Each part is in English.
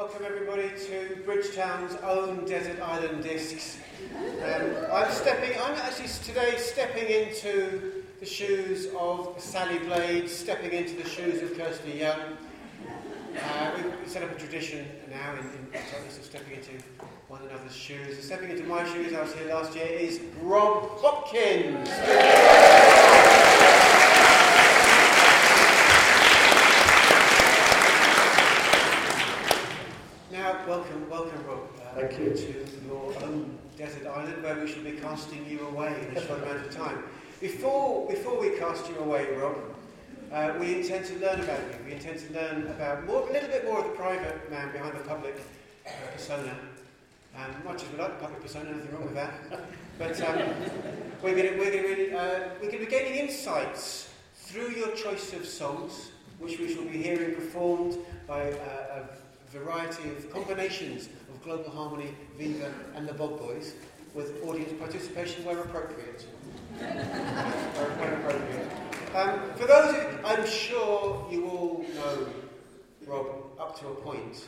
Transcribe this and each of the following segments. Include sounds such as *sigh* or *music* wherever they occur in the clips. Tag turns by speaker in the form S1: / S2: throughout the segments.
S1: Welcome everybody to Bridgetown's own Desert Island Discs. Um, I'm stepping, I'm actually today stepping into the shoes of Sally Blade, stepping into the shoes of Kirsty Young. Uh, we set up a tradition now in, in Totnes of stepping into one another's shoes. Stepping into my shoes, I was here last year, is Rob Hopkins. Now, welcome, welcome, Rob.
S2: Uh, Thank you.
S1: To your own desert island where we shall be casting you away in a short amount of time. Before, before we cast you away, Rob, uh, we intend to learn about you. We intend to learn about more, a little bit more of the private man behind the public uh, persona. Much as we like the public persona, nothing wrong with that. *laughs* But um, we're going we're to uh, we're to be gaining insights through your choice of songs, which we shall be hearing performed by uh, a variety of combinations of Global Harmony, Viva, and the Bob Boys, with audience participation where appropriate. where appropriate. Um, for those, who, I'm sure you all know Rob up to a point.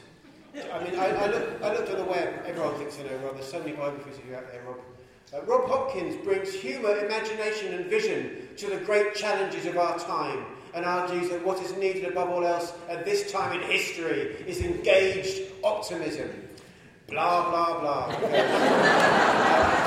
S1: I mean, I, I, look, I looked on the web. Everyone thinks they know Rob. There's so many biographies of you out there, Rob. Uh, Rob Hopkins brings humour, imagination, and vision to the great challenges of our time and argues that what is needed above all else at this time in history is engaged optimism. Blah, blah, blah. *laughs*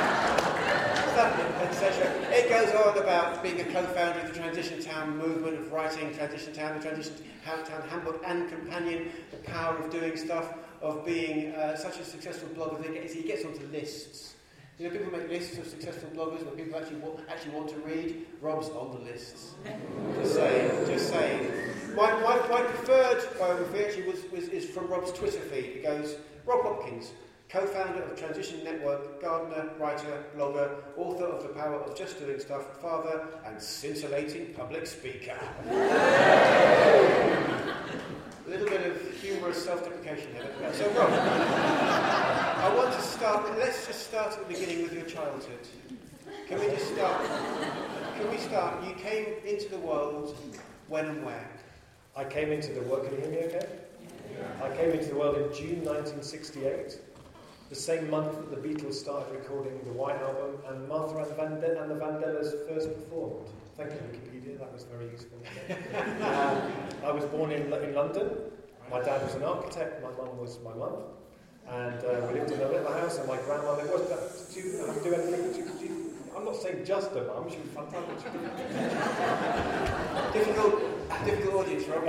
S1: It goes on about being a co-founder of the Transition Town movement, of writing Transition Town, the Transition Town Handbook and Companion, the power of doing stuff, of being uh, such a successful blogger he gets onto lists. You know, people make lists of successful bloggers where people actually want, actually want to read. Rob's on the lists. *laughs* just saying, just saying. My, my, my preferred uh, biography actually was, was, is from Rob's Twitter feed. It goes, Rob Hopkins, co-founder of Transition Network, gardener, writer, blogger, author of The Power of Just Doing Stuff, father, and scintillating public speaker. *laughs* A little bit of humorous self-deprecation there. So, Rob, *laughs* I want to start. Let's just start at the beginning with your childhood. Can we just start? Can we start? You came into the world when and where?
S2: I came into the world. Can you hear me okay? I came into the world in June 1968 the same month that the Beatles started recording the White Album and Martha and, Van De- and the Vandellas first performed. Thank you, Wikipedia, that was very useful. *laughs* um, I was born in, in London. My dad was an architect, my mum was my mum. And uh, we lived in a little house, and my grandmother was. Did you have to do anything? Did you, I'm not saying just a mum, she was fantastic.
S1: difficult, difficult audience, Rob.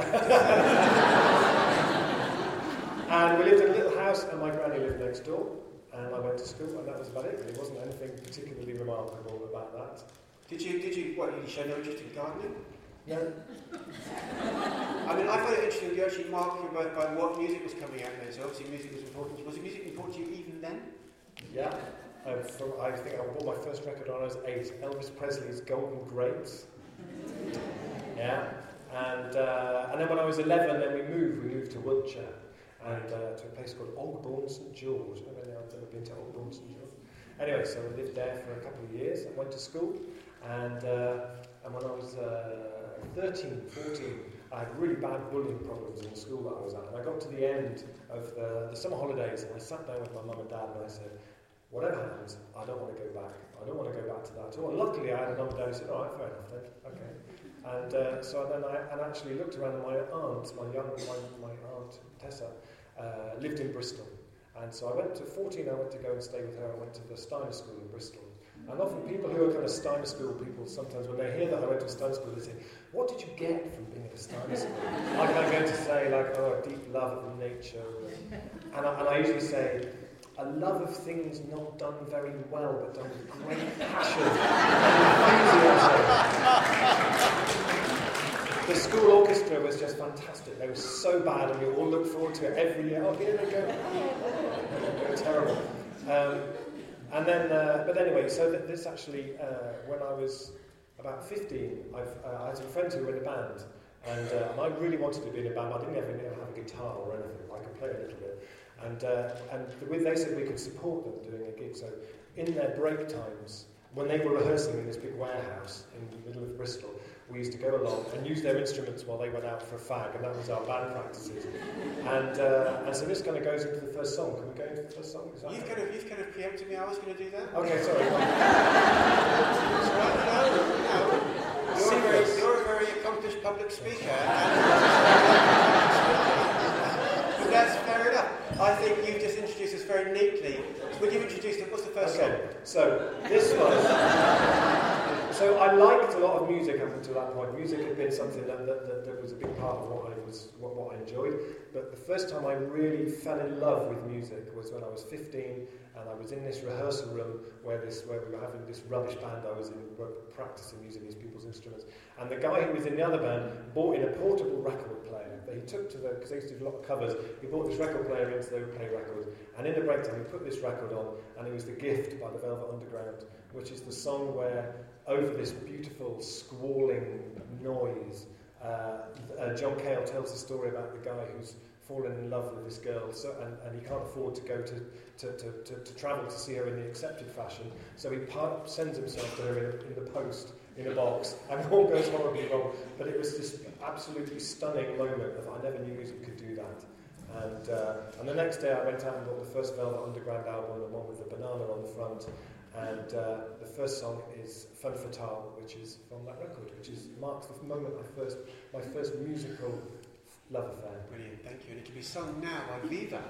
S2: And we lived in a little house, and my granny lived next door. And I went to school, and that was about it. There wasn't anything particularly remarkable about that.
S1: Did you, did you, what, you show no interest in gardening?
S2: No.
S1: I mean, I find it interesting you actually mark your birth by what music was coming out then. So obviously music was important. Was it music important to you even then?
S2: Yeah. Um, from, I think I bought my first record when I was eight, Elvis Presley's Golden Grapes. Yeah. And, uh, and then when I was 11, then we moved. We moved to Wiltshire and uh, to a place called Ogbourne St George. I don't know if I've ever been to Ogbourne St George. Anyway, so I lived there for a couple of years. I went to school, and, uh, and when I was uh, 13, 14, I had really bad bullying problems in the school that I was at. And I got to the end of the, the summer holidays, and I sat down with my mum and dad, and I said, whatever happens, I don't want to go back. I don't want to go back to that at all. And luckily, I had a number dad who said, all right, fair enough then, okay. And uh, so then I and actually looked around, and my aunt, my young, my, my aunt Tessa, uh, lived in Bristol. And so I went to 14, I went to go and stay with her. I went to the Steiner School in Bristol. And often people who are kind of Steiner School people, sometimes when they hear that I went to a Steiner School, they say, What did you get from being at a Steiner School? I'm kind of going to say, like, oh, a deep love of nature. And I, and I usually say, a love of things not done very well, but done with great passion and enthusiasm. The school orchestra was just fantastic. They were so bad, and we all looked forward to it every year. Oh, here they go. *laughs* they were terrible. Um, and then, uh, but anyway, so this actually, uh, when I was about 15, I've, uh, I had some friends who were in a band, and, uh, and I really wanted to be in a band. I didn't ever have a guitar or anything. I could play a little bit. And, uh, and the, they said we could support them doing a gig. So in their break times, when they were rehearsing in this big warehouse in the middle of Bristol, we used to go along and use their instruments while they went out for a fag, and that was our band practices. And, uh, and so this kind of goes into the first song. Can we go into the first song? Is that
S3: You've kind of, you've kind of preempted me. I was going to do that.
S2: Okay, sorry.
S3: No, *laughs* no. You're a, very, you're a very accomplished public speaker. but that's fair enough. I think you've just introduced us very neatly. Would you introduce them? What's the first
S2: Okay, so this was. So I liked a lot of music up until that point. Music had been something that, that, that, that was a big part of what I was what, what I enjoyed. But the first time I really fell in love with music was when I was 15 and I was in this rehearsal room where this where we were having this rubbish band I was in practicing using these people's instruments. And the guy who was in the other band bought in a portable record player that he took to the because they used to do a lot of covers. He bought this record player in so they would play records. And in the breakdown, he put this record on, and it was The Gift by the Velvet Underground, which is the song where, over this beautiful, squalling noise, uh, uh, John Cale tells the story about the guy who's fallen in love with this girl, so, and, and he can't afford to go to, to, to, to, to travel to see her in the accepted fashion, so he sends himself to her in, in the post, in a box, and *laughs* all goes horribly wrong. But it was this absolutely stunning moment of I never knew music could do that. And, uh, and the next day I went out and bought the first Velvet Underground album, the one with the banana on the front. And uh, the first song is Femme Fatale, which is from that record, which is marks the moment I first, my first musical love affair.
S3: Brilliant, thank you. And it can be sung now by Viva.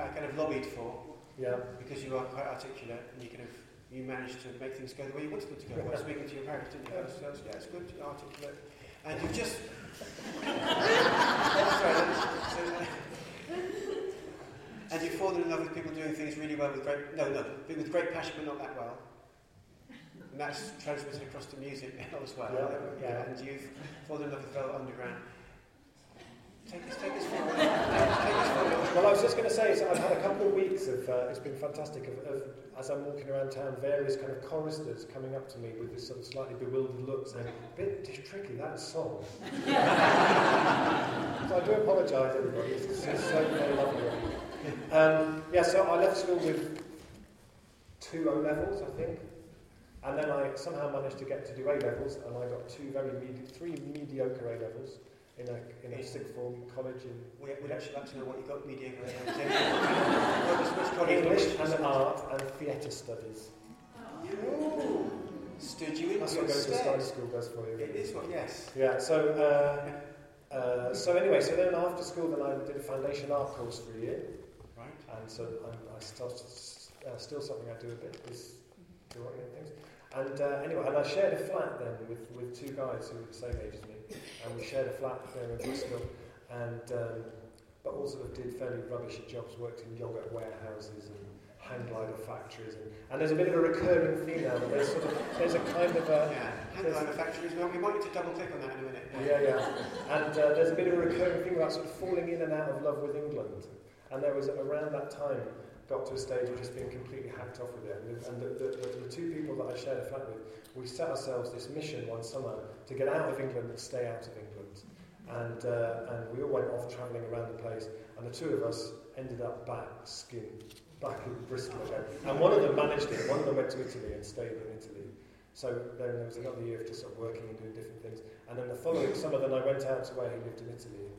S3: Uh, kind of lobbied for
S2: yeah.
S3: because you are quite articulate and you kind of you managed to make things go the way you wanted them to go by speaking to your parents, didn't you? That's, that's, yeah, it's good, articulate.
S1: and you've just. *laughs* Sorry, and you've fallen in love with people doing things really well with great. No, no, with great passion, but not that well. And that's transmitted across to music now *laughs* as well.
S2: Yeah, yeah.
S1: And you've fallen in love with Velvet Underground.
S2: Well, I was just going to say, so I've had a couple of weeks of, uh, it's been fantastic, of, of, as I'm walking around town, various kind of choristers coming up to me with this sort of slightly bewildered look saying, bit tricky, that song. *laughs* so I do apologise, everybody, it's, it's so very lovely. Um, yeah, so I left school with two O levels, I think. And then I somehow managed to get to do A levels, and I got two very medi- three mediocre A levels in a in a sixth form college in
S1: We, we'd actually like to know what you got mediocre at. What was which college?
S2: English and art and theatre studies.
S1: Ooh. Stood you in
S2: That's what going to. Stein School does for you.
S1: It is what, yes.
S2: Yeah. So uh, uh, so anyway, so then after school, then I did a foundation art course for a year,
S1: Right.
S2: and so I'm, I still uh, still something I do a bit is drawing and things. And uh, anyway, and I shared a flat then with, with two guys who were the same age as me, and we shared a flat there in Bristol, and um, but all sort of did fairly rubbish jobs, worked in yogurt warehouses and hand glider factories, and, and there's a bit of a recurring theme now. There's sort of there's a kind of a
S1: Yeah. Hand manufacturers. Well, we want you to double click on that in a minute.
S2: yeah, yeah. And uh, there's a bit of a recurring thing about sort of falling in and out of love with England. And there was around that time got to a stage of just being completely hacked off with it. And, the, the, the, the two people that I shared a flat with, we set ourselves this mission one summer to get out of England and stay out of England. And, uh, and we all went off travelling around the place. And the two of us ended up back skin, back in Bristol again. And one of them managed it. One of them went to Italy and stayed in Italy. So then there was another year of just sort of working and doing different things. And then the following summer, then I went out to where he lived in Italy,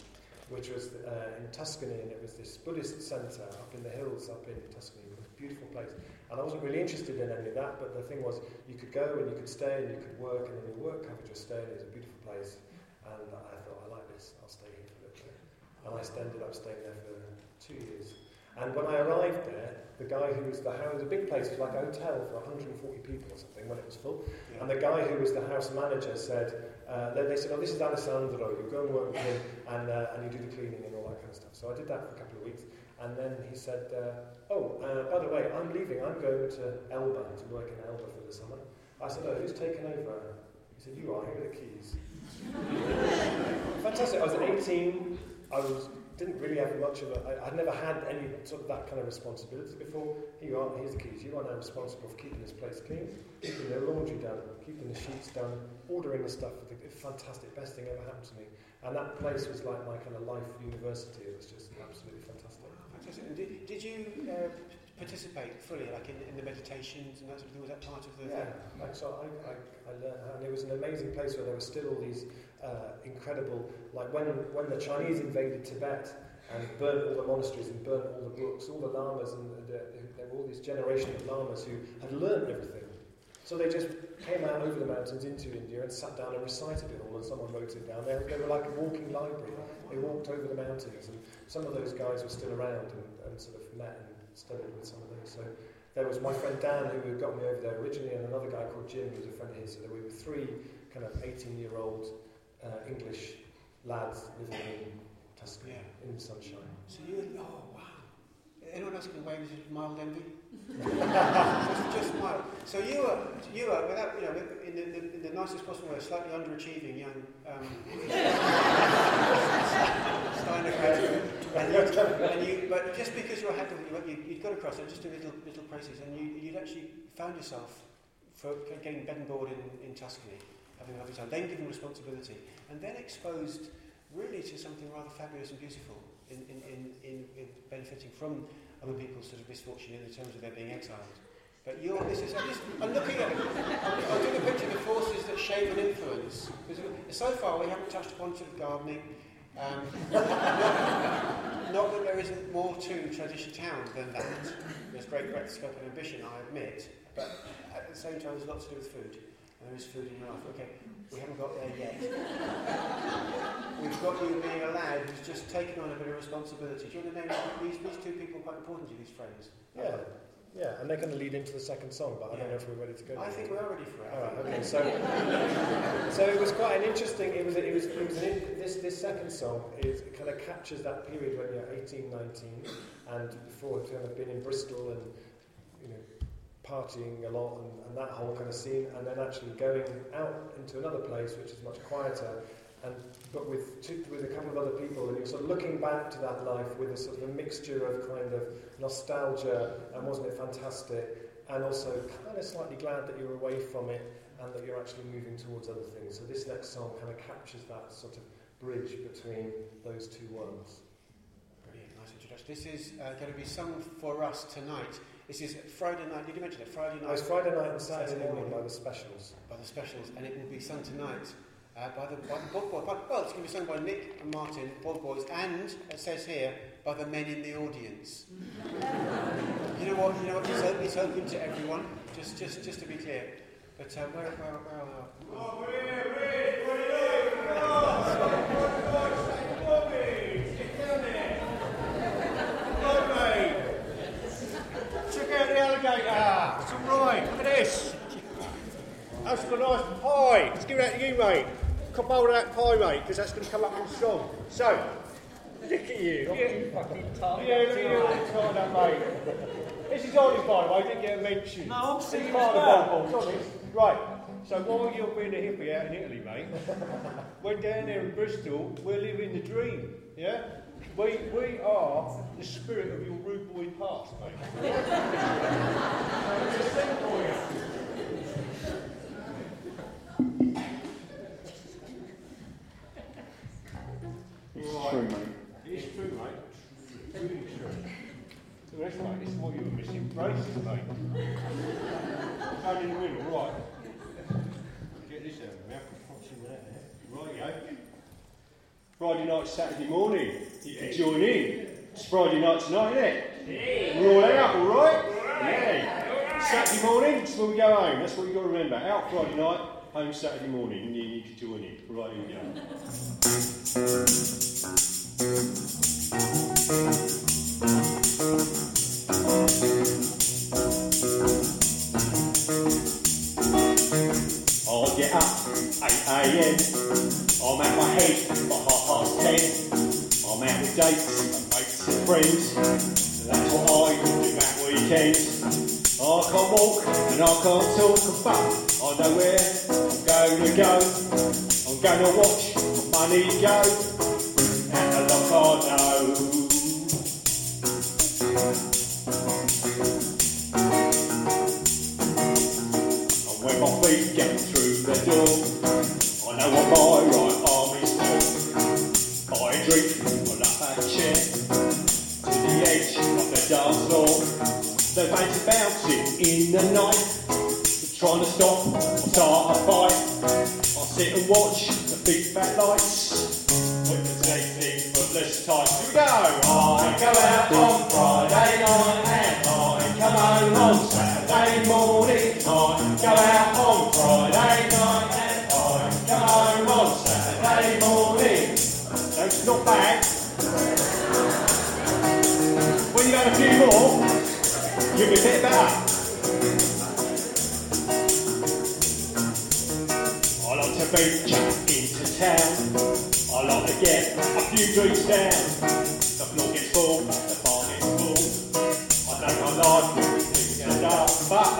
S2: which was uh, in Tuscany, and it was this Buddhist centre up in the hills up in Tuscany. It was a beautiful place. And I wasn't really interested in any of that, but the thing was, you could go and you could stay and you could work, and then your work covered your stay, and it was a beautiful place. And I thought, I like this, I'll stay here for a little bit. And I ended up staying there for two years. And when I arrived there, the guy who was the house, it was a big place, it was like a hotel for 140 people or something when it was full. And the guy who was the house manager said, uh, they, they said, oh, this is Alessandro, you go and work with him and, uh, and you do the cleaning and all that kind of stuff. So I did that for a couple of weeks. And then he said, uh, oh, uh, by the way, I'm leaving, I'm going to Elba to work in Elba for the summer. I said, oh, who's taken over? He said, you are, here are the keys. *laughs* Fantastic. I was 18. I was, didn't really have much of a. I, I'd never had any sort of that kind of responsibility before. Here you are. Here's the keys. You are now responsible for keeping this place clean, keeping the laundry done, keeping the sheets done, ordering the stuff. It's fantastic. Best thing ever happened to me. And that place was like my kind of life university. It was just absolutely fantastic.
S1: Fantastic. Did, did you uh, participate fully, like in, in the meditations and that sort of thing? Was that part of the
S2: Yeah, like, so I, I, I learned how, and it was an amazing place where there were still all these uh, incredible, like when, when the Chinese invaded Tibet and burnt all the monasteries and burnt all the books, all the lamas, and the, the, there were all these generation of lamas who had learned everything. So they just came out over the mountains into India and sat down and recited it all, and someone wrote it down. They, they were like a walking library. They walked over the mountains, and some of those guys were still around and, and sort of met and studied with some of those. So there was my friend Dan who had got me over there originally, and another guy called Jim who was a friend of his. So there we were three kind of 18-year-old uh, English lads living in Tuscany
S1: Yeah.
S2: in the sunshine.
S1: So you, oh wow. Anyone else can wave his mild envy? *laughs* just, just mild. So you were, you were, without, you know, in the, in the, in the nicest possible way, slightly underachieving young um, *laughs* Steiner graduate. and you'd, and you, but just because you were happy you, you, you'd got across it, just a little little process, and you, you'd actually found yourself for getting bed and board in, in Tuscany, having a lovely time, then given responsibility, and then exposed really to something rather fabulous and beautiful in, in, in, in, in benefiting from other people's sort of misfortune in terms of their being exiled. But you're, this is, I'm, just, I'm looking at, I'm, I'm doing a picture of the forces that shape and influence. Because so far we haven't touched upon sort of gardening, Um, *laughs* not, that there isn't more to Transition Town than that. There's great breadth, scope and ambition, I admit. But at the same time, there's lots to do with food. And there is food in your life. Okay, we haven't got there yet. We've got you being a lad who's just taken on a bit of responsibility. Do you want to name these, these two people quite important to you, these friends?
S2: Yeah. Yeah, and they're going to lead into the second song, but I don't know if we're ready to go.
S1: I think we are ready for it.
S2: All right. Okay. So, so it was quite an interesting. It was. It was. It was an, this. This second song is it kind of captures that period when you're 18, 19, and before kind of been in Bristol and you know partying a lot and, and that whole kind of scene, and then actually going out into another place which is much quieter, and but with two, with a couple of other people, and you're sort of looking back to that life with a sort of a mixture of kind of nostalgia and wasn't it fantastic, and also kind of slightly glad that you're away from it and that you're actually moving towards other things. So this next song kind of captures that sort of bridge between those two worlds.
S1: Brilliant, nice introduction. This is uh, going to be sung for us tonight. This is Friday night. Did you mention it? Friday
S2: night. was
S1: night
S2: Friday night and Saturday
S1: Saturday
S2: morning
S1: morning.
S2: by the specials.
S1: by the specials, and it will be sung tonight uh, by the by the Boys. By, well, it's going to be sung by Nick and Martin, Bod Boys, and it says here by the men in the audience. *laughs* you know what? You know what? It's, o- it's open to everyone. Just, just, just to be clear. But uh, where, where, where are we?
S4: Oh, we're here, Check out the alligator. It's all right. Look at this. That's a nice pie. Let's give it out to you, mate. Cup hold of that pie, mate, because that's going to come up in song. So, look at you. Yeah, fucking tight. Yeah, look at you. That, mate. This is Ollie, by the way. I didn't get a mention. No, I'm seeing part of the ball, ball. Right. So while you're being a hippie out in Italy, mate, we're down there in Bristol. We're living the dream. Yeah. We, we are the spirit of your rude boy past, mate. *laughs* night, Saturday morning. You can join in. It's Friday night tonight, isn't it? We're all out, all right? Yeah. Saturday morning, it's when we go home. That's what you've got to remember. Out Friday night, home Saturday morning, and you need to join in. Right, here we go. I'll get up 8 a.m. I'm at my head by half past 10. I'm out with dates and mates and friends. That's what I do at weekends. I can't walk and I can't talk, but I know where I'm going to go. I'm going to watch my money go. And the lock I know. Bouncing in the night, trying to stop or start a fight. I sit and watch the big fat lights. With the safety footless tight to go. I go out on Friday night and I come home on Saturday morning. I go out on Friday night and I come home on Saturday morning. That's not bad. When you had a few more, you'll be a bit better. I like to venture into town. I like to get a few drinks down. The floor gets full, the bar gets full. I know my life be picking up, but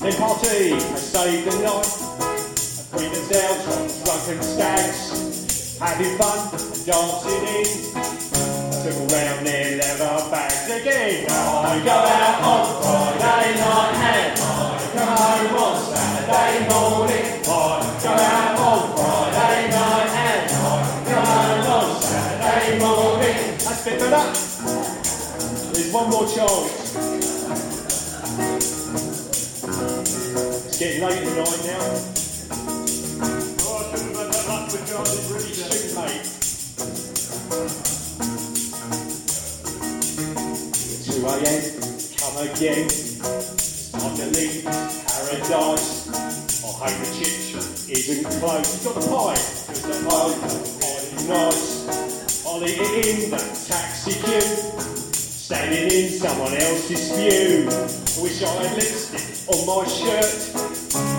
S4: they party and save the night. And bring themselves from drunken stags, having fun and dancing in. Took around their leather bags again. I go out on Friday night and I come home on Saturday morning. I go out on Friday night come home on Saturday morning. That's it for. There's one more chance. It's getting late tonight now. Oh, I should have had that luck with Charlie really soon, 2 a.m. Come again. Leave paradise. I hope the chip isn't closed. Got the pie, just the pie, nice. I'll eat it in that taxi queue, standing in someone else's view. Wish I had lipstick on my shirt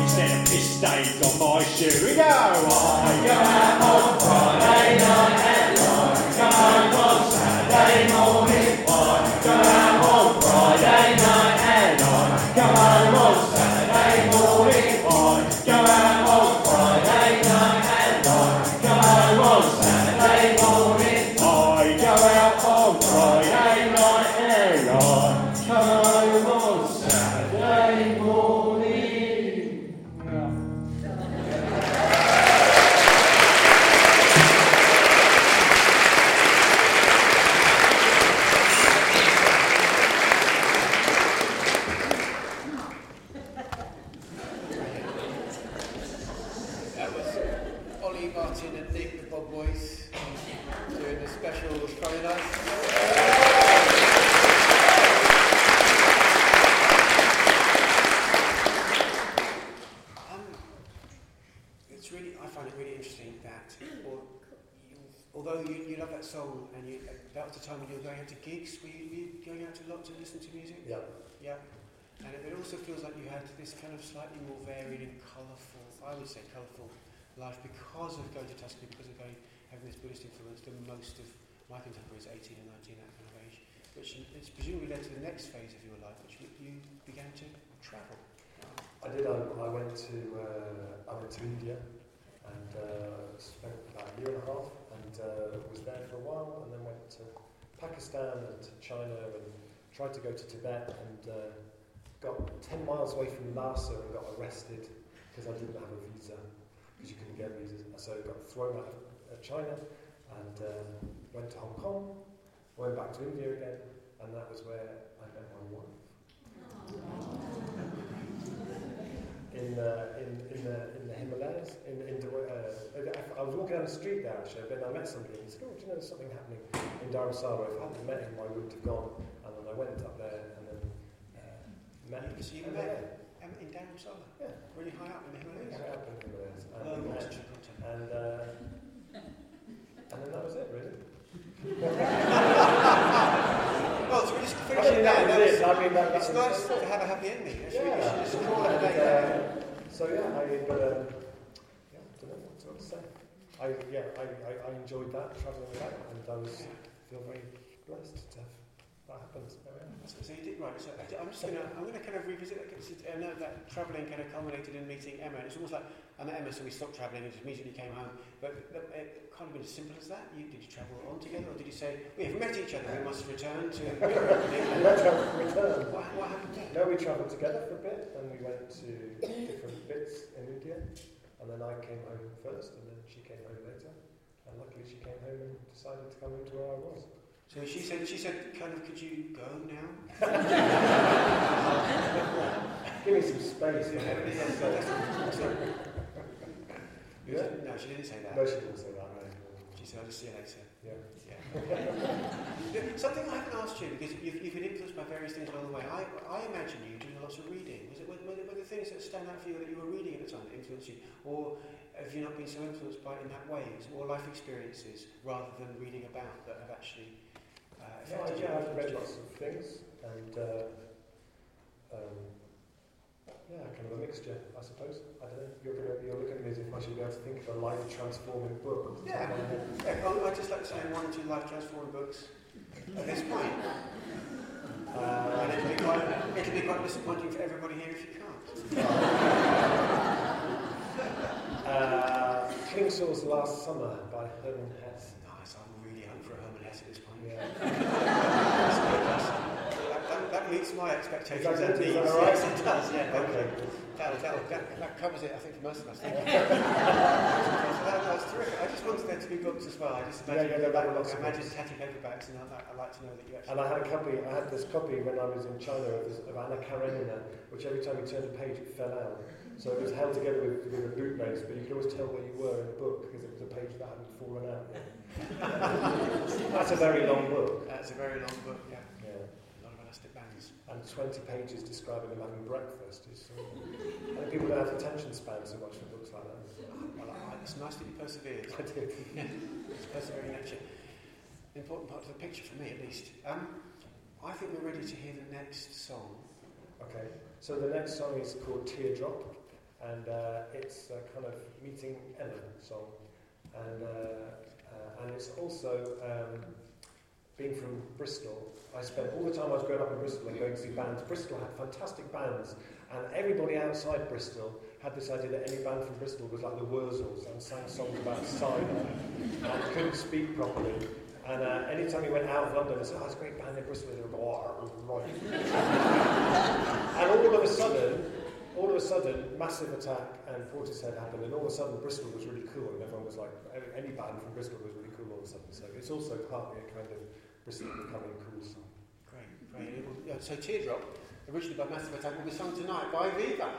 S4: instead of piss stains on my shoe. We go. I go out on Friday night and I go home on Saturday morning. Out on Friday
S1: a lot to listen to music?
S2: Yeah.
S1: Yeah. And it, also feels like you had this kind of slightly more varied and colourful, I would say colourful life because of going to Tuscany, because of going, having this Buddhist influence than most of my contemporaries, 18 and 19, that kind of age, which it's presumably led to the next phase of your life, which you, you began to travel.
S2: I did. I, I went to uh, I went to India and uh, spent about a year and a half and uh, was there for a while and then went to Pakistan and to China and tried to go to Tibet and uh, got 10 miles away from Lhasa and got arrested because I didn't have a visa because you couldn't get visas. So I got thrown out of China and uh, went to Hong Kong, went back to India again and that was where I met my wife. *laughs* in, uh, in, in, the, in the Himalayas. In, in the, uh, I, was walking down the street there actually, but then I met somebody and he said, Oh, do you know there's something happening in Dharamsala? If I hadn't met him, I wouldn't have gone. And I went up there and then uh, met him.
S1: So you
S2: And
S1: met Emma in Dharamsala,
S2: Yeah.
S1: really high up in the Himalayas.
S2: Yeah, up in the Himalayas. And,
S1: Oh,
S2: we
S1: your contact?
S2: and, uh, and then that was it, really.
S1: Well, so we just
S2: I
S1: finish
S2: mean,
S1: it
S2: that was it. I mean, that, that
S1: It's nice to have a happy ending. It's really, you should
S2: Yeah.
S1: just call it a day
S2: And, uh, so yeah, I but um, yeah, I don't know what to, say. I yeah, I, I, I enjoyed that travelling about, and I was feel very blessed to have that happened. There we.
S1: So, so you did right. So I, I'm just gonna I'm gonna kind of revisit that. 'cause I know that travelling kind of culminated in meeting Emma. And it's almost like I met Emma, so we stopped travelling and just immediately came home. But it can't have been as simple as that. You, did you travel on together, or did you say we have met each other? We must return to *laughs* Europe?
S2: And that's how we returned.
S1: what, what happened there?
S2: No, we travelled together for a bit, and we went to different bits in India, and then I came home first, and then she came home later. And luckily, she came home and decided to come into where I was.
S1: So she said she said kind of could you go now? *laughs*
S2: Give me some space. *laughs*
S1: Yeah, yeah,
S2: So-
S1: that's- that's-
S2: Yeah.
S1: No, she didn't say that.
S2: No, she didn't say that. No.
S1: She said I'll just see you later.
S2: Yeah.
S1: Yeah. *laughs* Something I haven't asked you because you've, you've been influenced by various things along the way. I, I imagine you doing lots of reading. Was it were, were, were there things that stand out for you that you were reading at the time that influenced you, or have you not been so influenced by it in that way? More life experiences rather than reading about that have actually uh,
S2: No, I, yeah, I've read lots of things, and uh, um, yeah, kind of a mixture, I suppose. I don't know. You're gonna you're looking at me as if I should be able to think of a life transforming book. off the top of my head.
S1: Yeah, oh, I'd just like to say one or two life transforming books at this point.
S2: Uh,
S1: And it'll be, quite, it'll be quite disappointing for everybody here if you can't. *laughs*
S2: uh, Klingsor's Last Summer by Hermann Hesse.
S1: Nice, I'm really hoping for a Hermann Hesse at this point.
S2: Yeah.
S1: That, that, that meets my expectations
S2: that?
S1: Yes, it does, yeah.
S2: Okay.
S1: Covers it, I think, for most of us. Thank *laughs* you. so that, that's terrific. I just wanted there to be books as well. I just imagine,
S2: Yeah, yeah, there were lots
S1: I imagine tatty paperbacks, and I, I like to know that you actually.
S2: And I had a copy. I had this copy when I was in China of, of Anna Karenina, which every time you turned a page, it fell out. So it was held together with, with a bootlace, but you could always tell where you were in the book because it was a page that hadn't fallen out yet. *laughs* That's a very long book.
S1: That's a very long book, yeah.
S2: Yeah.
S1: A lot of elastic bands.
S2: And 20 pages describing them having breakfast. Is, uh, I people don't have attention spans so much for books like that.
S1: Well, it's nice that you persevered.
S2: I did.
S1: It's persevering nature. An important part of the picture for me, at least. Um, I think we're ready to hear the next song.
S2: Okay, so the next song is called Teardrop, and uh, it's a kind of meeting Ellen song, and uh, uh, and it's also um, being from Bristol. I spent all the time I was growing up in Bristol and going to see bands. Bristol had fantastic bands, and everybody outside Bristol had this idea that any band from Bristol was like the Wurzels and sang songs about cider and couldn't speak properly. And uh, anytime you went out of London, I said, oh, it's a great band in Bristol. And *laughs* all of a sudden, all of a sudden, Massive Attack and Portishead happened, and all of a sudden Bristol was really cool, and everyone was like, any band from Bristol was really cool all of a sudden. So it's also partly a kind of Bristol becoming cool song.
S3: Great, great. Yeah, So Teardrop, originally by Massive Attack, will be sung tonight by Viva.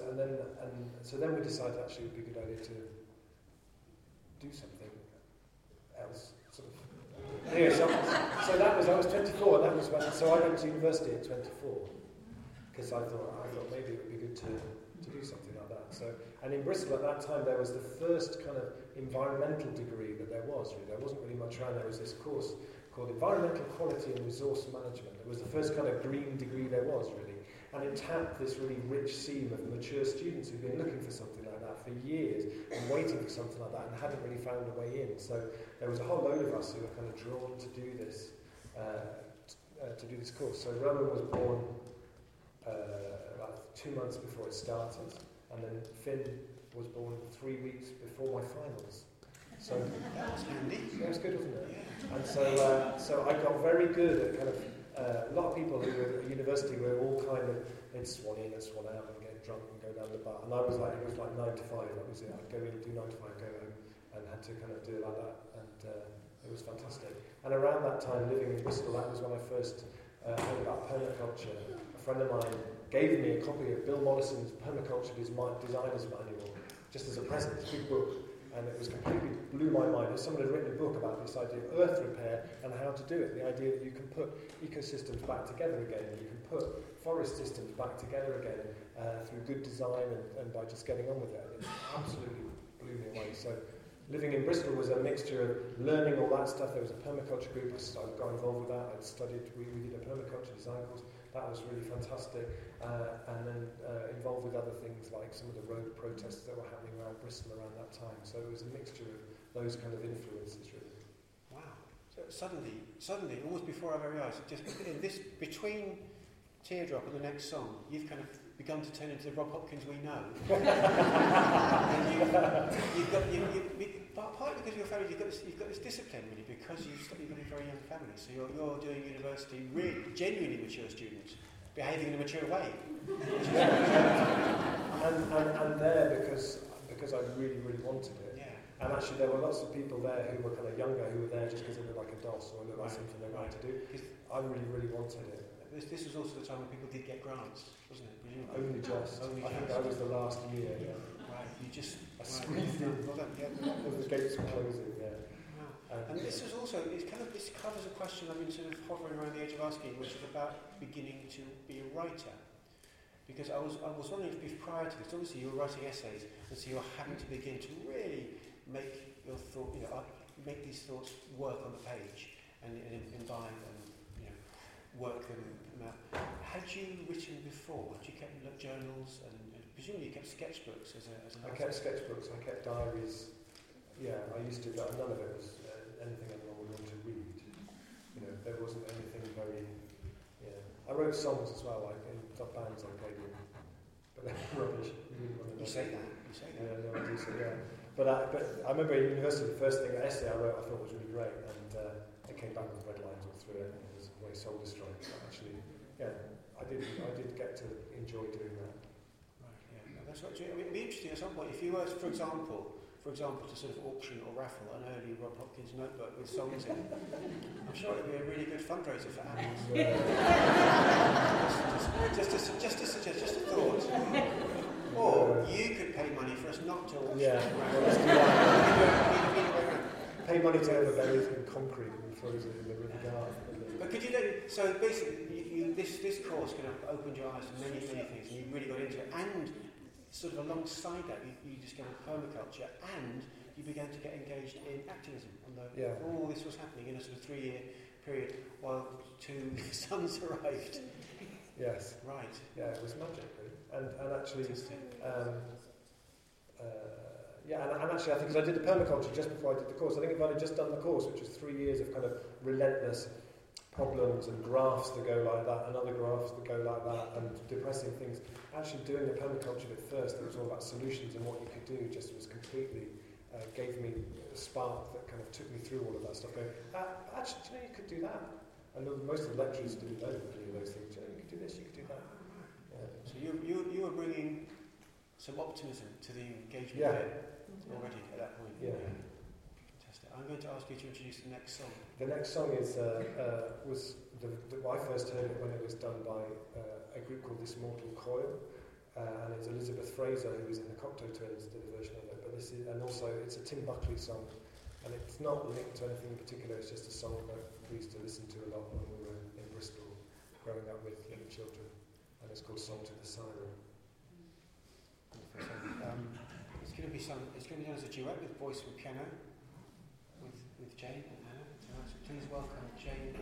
S1: And
S2: then and so then we decided actually it would be a good idea to do something else. Sort of. Anyway, so, so that was I was 24. And that was when, so I went to university at 24 because I thought I thought maybe it would be good to, to do something like that. So and in Bristol at that time there was the first kind of environmental degree that there was. Really, there wasn't really much around. There was this course called Environmental Quality and Resource Management. It was the first kind of green degree there was really. And it tapped this really rich seam of mature students who'd been looking for something like that for years and waiting for something like that and hadn't really found a way in. So there was a whole load of us who were kind of drawn to do this, uh, uh, to do this course. So Rowan was born uh, about two months before it started, and then Finn was born three weeks before my finals. So
S1: That was handy.
S2: that was good, wasn't it? And so, uh, so I got very good at kind of uh, a lot of people who were at university were all kind of they'd swan in and swan out and get drunk and go down the bar. And I was like, it was like nine to five. That was it. I'd go in, do nine to five, go home, and had to kind of do it like that. And uh, it was fantastic. And around that time, living in Bristol, that was when I first uh, heard about permaculture. A friend of mine gave me a copy of Bill Mollison's Permaculture Design- Designer's Manual just as a present, a big book. And it was completely blew my mind. That Someone had written a book about this idea of earth repair and how to do it. The idea that you can put ecosystems back together again, you can put forest systems back together again uh, through good design and, and by just getting on with it. It absolutely blew me away. So living in Bristol was a mixture of learning all that stuff. There was a permaculture group. I got involved with that. I studied. We, we did a permaculture design course. That was really fantastic. Uh, and then uh, involved with other things like some of the road protests that were happening around Bristol around that time. So it was a mixture of those kind of influences, really.
S1: Wow. So suddenly, suddenly, almost before our very eyes, just in this between Teardrop and the next song, you've kind of begun to turn into the Rob Hopkins we know. *laughs* and you, you've got, you, you, part- partly because of your family, you've got this, you've got this discipline really, because you've, got a very young family. So you're, you're doing university, really genuinely mature students, behaving in a mature way. *laughs*
S2: And, and, and there because because I really, really wanted it.
S1: Yeah.
S2: And actually, there were lots of people there who were kind of younger who were there just because they looked like a DOS or looked like something they wanted to do. I really, really wanted it.
S1: this, this was also the time when people did get grants, wasn't it? Presumably.
S2: Only just.
S1: Only
S2: I think
S1: just.
S2: I was the last year. Yeah.
S1: You just.
S2: I
S1: right,
S2: squeezed *laughs*
S1: well done, Yeah.
S2: The gates closing. Yeah.
S1: Wow.
S2: And,
S1: this is also, it kind of, this covers a question I've been sort of hovering around the edge of asking, which is about beginning to be a writer. Because I was, I was wondering if prior to this, obviously you were writing essays, and so you're having to begin to really make your thought, you know, uh, make these thoughts work on the page and, and imbibe and, you know, work them out. Had you written before? Had you kept journals and presumably you kept sketchbooks as a, as an
S2: I kept sketchbooks. I kept diaries. Yeah, I used to. But none of it was uh, anything anyone would want to read. You know, there wasn't anything very. Yeah, I wrote songs as well, like in top bands I played in, but *laughs* rubbish.
S1: You say that, you say that.
S2: Yeah, no, I do so, yeah. But I, but I remember in university, the first thing, an essay I wrote, I thought was really great, and uh, it came back with red lines all through it, and it was very soul destroying. But actually, yeah, I did, I did get to enjoy doing that.
S1: Right, yeah. No, that's what, it'd be interesting at some point if you were, for example, for example, to sort of auction or raffle an early Rob Hopkins notebook with songs in. I'm sure it'd be a really good fundraiser for Apples. just, just, just, just a suggest, just a thought. Or you could pay money for us not to auction.
S2: Yeah,
S1: it
S2: well,
S1: around.
S2: let's do that.
S1: Either- either way around.
S2: Pay money to have a buried in concrete and throws it in the river Dart.
S1: But could you then, so basically, you, you, this, this course kind of opened your eyes to many, many things, and you really got into it. And sort of alongside that, you, you discovered permaculture, and you began to get engaged in activism. Although
S2: Yeah.
S1: all this was happening in a sort of three-year period while two *laughs* sons arrived.
S2: Yes,
S1: Right.
S2: yeah, it was magic, really. And, and actually, um, uh, yeah, and, and actually, I think 'cause I did the permaculture just before I did the course. I think if I'd just done the course, which was three years of kind of relentless problems and graphs that go like that and other graphs that go like that and depressing things. Actually doing the permaculture bit first, it was all about solutions and what you could do just was completely, uh, gave me a spark that kind of took me through all of that stuff going, ah, actually, you know, you could do that. And most of the lecturers didn't know any of those things. You know, you could do this, you could do that. Yeah.
S3: So you, you, you were bringing some optimism to the engagement
S2: Yeah.
S3: already at that point.
S2: Yeah.
S3: Fantastic. I'm going to ask you to introduce the next song.
S2: The next song is uh, uh, was the, the, I first heard it when it was done by uh, a group called This Mortal Coil, uh, and it's Elizabeth Fraser who was in the Cocteau Twins did a version of it. But this is, and also it's a Tim Buckley song, and it's not linked to anything in particular. It's just a song that we used to listen to a lot when we were in Bristol, growing up with little children, and it's called Song to the Siren.
S3: Um, it's going to be some. It's going to be done as a duet with voice and piano, with Jane please welcome Jane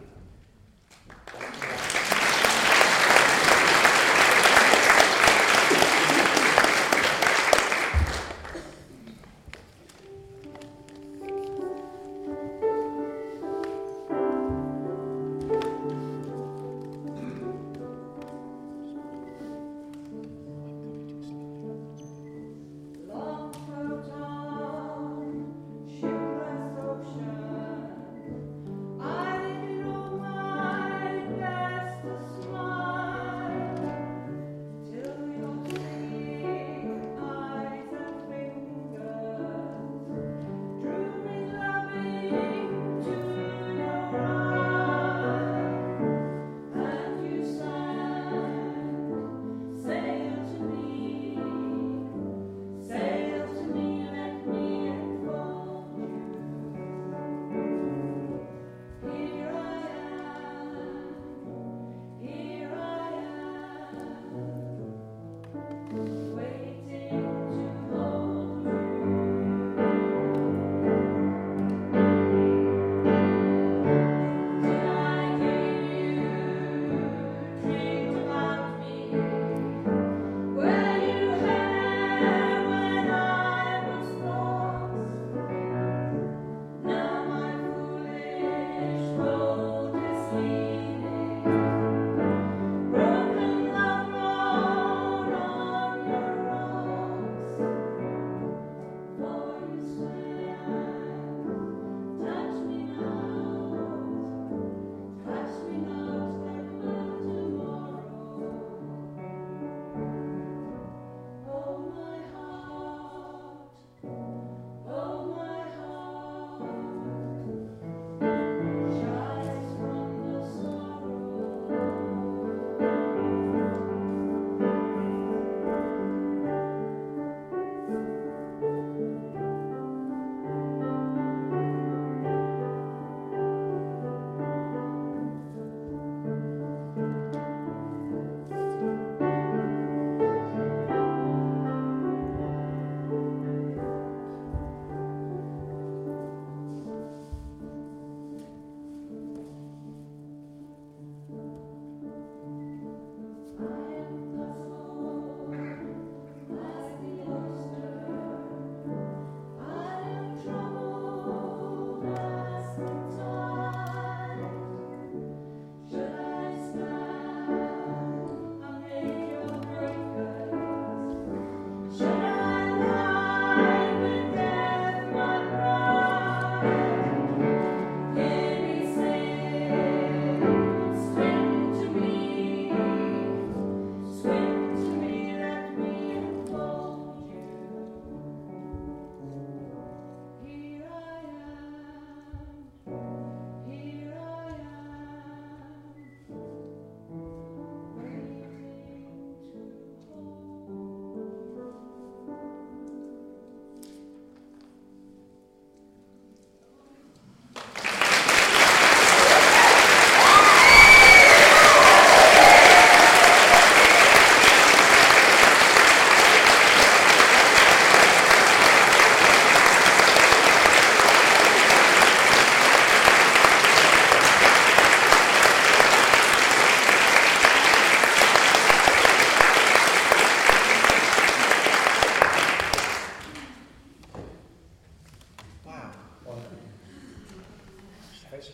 S5: Yeah.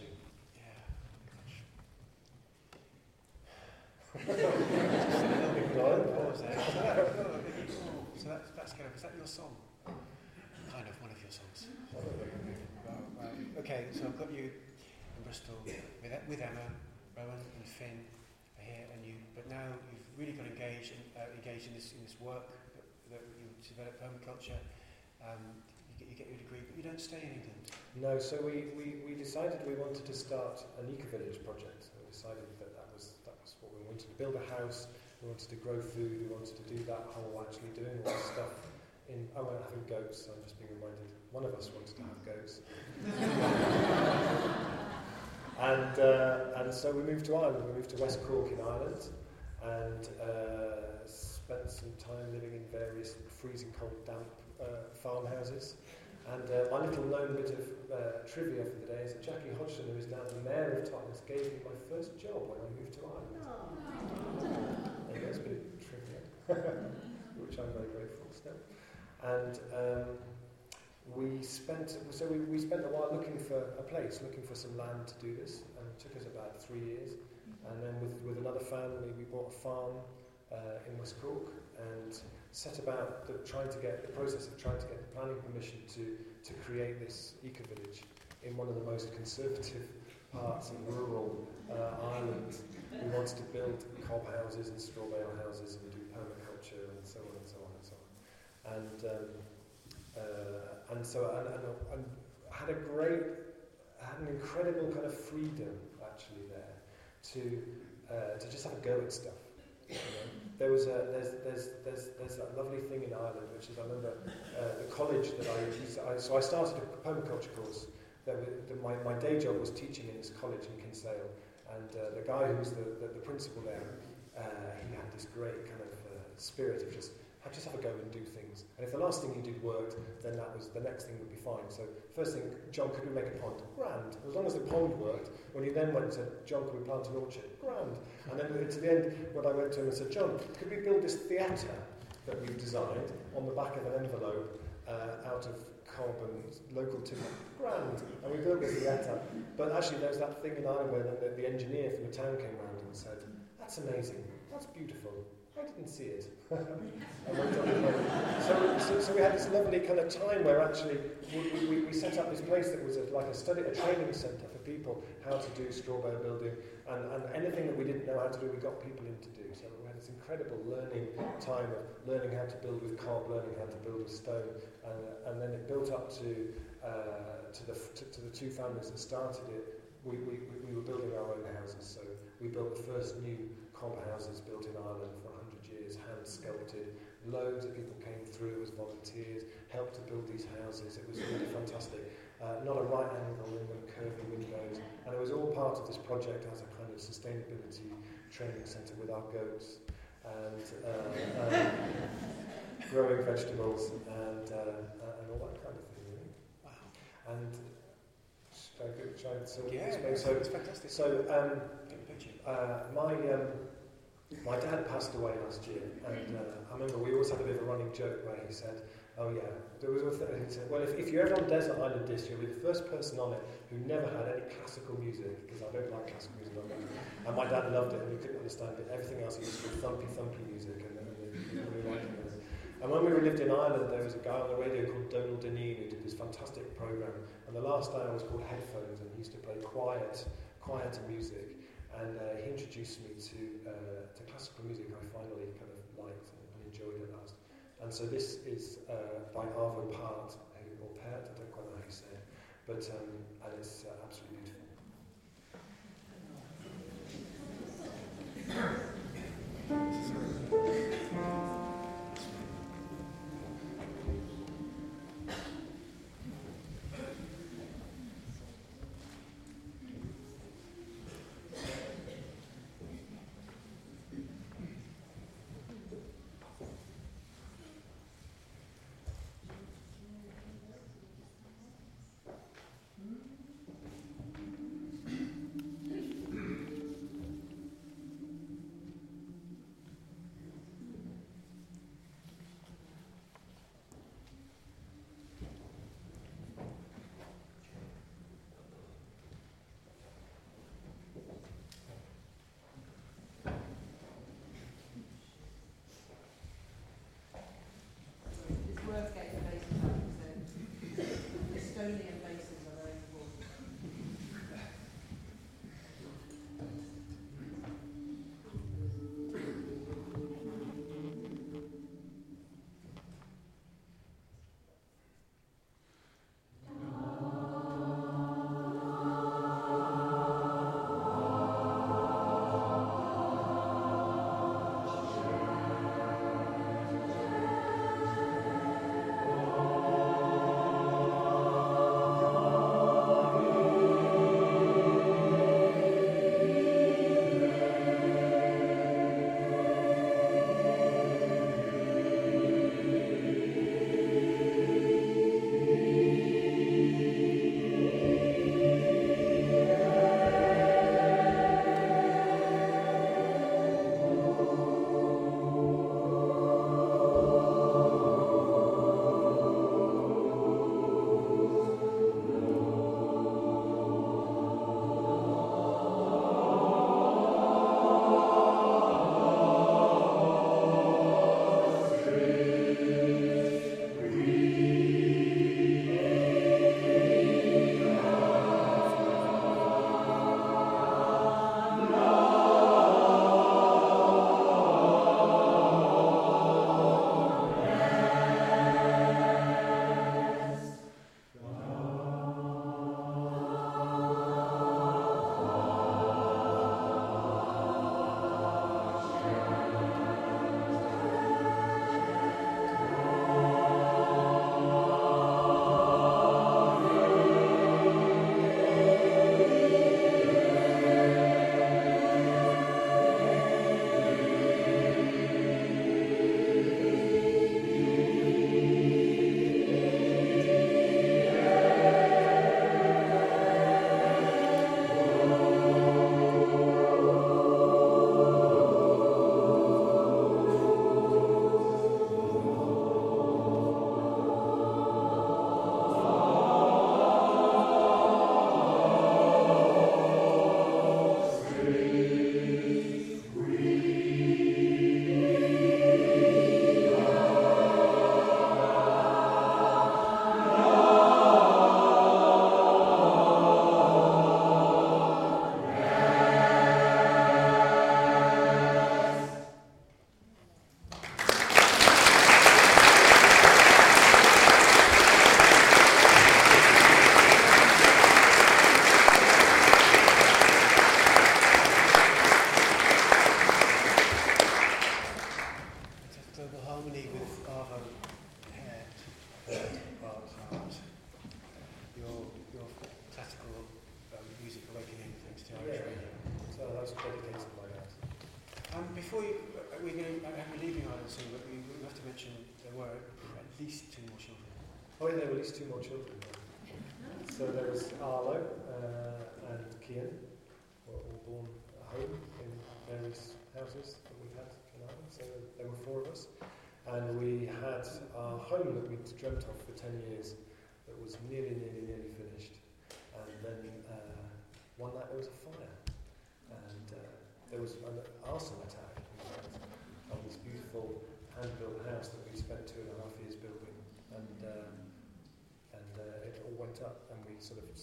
S5: So that's, that's kind of, is
S1: that your song? Kind of one of your songs. Okay, so I've got you in Bristol with, with Emma, Rowan and Finn here and you, but now you've really got engaged, in, uh, engaged in this, in this work that, that you develop permaculture, um, you, get, you get your degree, but you don't stay in England.
S2: No, so we, we, we decided we wanted to start an eco-village project. We decided that that was, that was what we wanted to build a house, we wanted to grow food, we wanted to do that whole actually doing all this stuff in, I and having goats, I'm just being reminded, one of us wanted to have goats. *laughs* and, uh, and so we moved to Ireland, we moved to West Cork in Ireland and uh, spent some time living in various freezing cold damp uh, farmhouses. And uh, my little known bit of uh, trivia for the day is that Jackie Hodgson, who is now the mayor of Totnes, gave me my first job when I moved to Ireland. And that's a bit of trivia, *laughs* which I'm very grateful still. And um, we spent so we, we spent a while looking for a place, looking for some land to do this, and it took us about three years. And then with, with another family, we bought a farm uh, in West Cork and set about the, trying to get the process of trying to get the planning permission to, to create this eco village in one of the most conservative parts of rural uh, Ireland. We wanted to build cob houses and straw bale houses and do permaculture and so on and so on and so on. And um, uh, and so and, and, and had a great, had an incredible kind of freedom actually there to uh, to just have a go at stuff. There was a there's there's there's there's that lovely thing in Ireland, which is I remember uh, the college that I, I so I started a permaculture course. That the, my my day job was teaching in this college in Kinsale, and uh, the guy who was the, the, the principal there, uh, he had this great kind of uh, spirit of just I just have a go and do things. And if the last thing you did worked, then that was the next thing would be fine. So first thing, John, could we make a pond? Grand. As long as the pond worked. When he then went and said, John, could we plant an orchard? Grand. And then to the end, when I went to him and said, John, could we build this theatre that we've designed on the back of an envelope uh, out of carbon, local timber? Grand. And we built this theatre. But actually, there was that thing in Ireland where the, the engineer from the town came round and said, that's amazing. That's beautiful. See it. *laughs* So, so, so we had this lovely kind of time where actually we, we, we set up this place that was a, like a study, a training centre for people how to do straw bale building, and, and anything that we didn't know how to do, we got people in to do. So we had this incredible learning time of learning how to build with cob, learning how to build with stone, and, and then it built up to uh, to the to, to the two families that started it. We, we, we were building our own houses, so we built the first new cob houses built in Ireland 100 years, hand sculpted. Loads of people came through as volunteers, helped to build these houses. It was really fantastic. Uh, not a right angle in them, curvy windows. And it was all part of this project as a kind of sustainability training centre with our goats and uh, *laughs* um, growing vegetables and, uh, and all that kind of thing. Really.
S1: Wow.
S2: And should I go, try and sort
S1: Yeah,
S2: So,
S1: it's fantastic.
S2: so um, uh, my um, my dad passed away last year, and uh, I remember we always had a bit of a running joke where he said, "Oh yeah," there was a thing, he said, "Well, if, if you're ever on Desert Island Disc, you'll be the first person on it who never had any classical music because I don't like classical music." like that." And my dad loved it, and he couldn't understand it. Everything else he was called thumpy thumpy music, and, and he really liked it. And when we lived in Ireland, there was a guy on the radio called Donal Dineen who did this fantastic program. And the last hour was called Headphones, and he used to play quiet, quieter music. And uh, he introduced me to, uh, to classical music I finally kind of liked and, and enjoyed at last. And so this is uh, by Arvo Part, who, or Pert, I don't quite know how you say it, but um, and it's uh, absolutely beautiful. *coughs*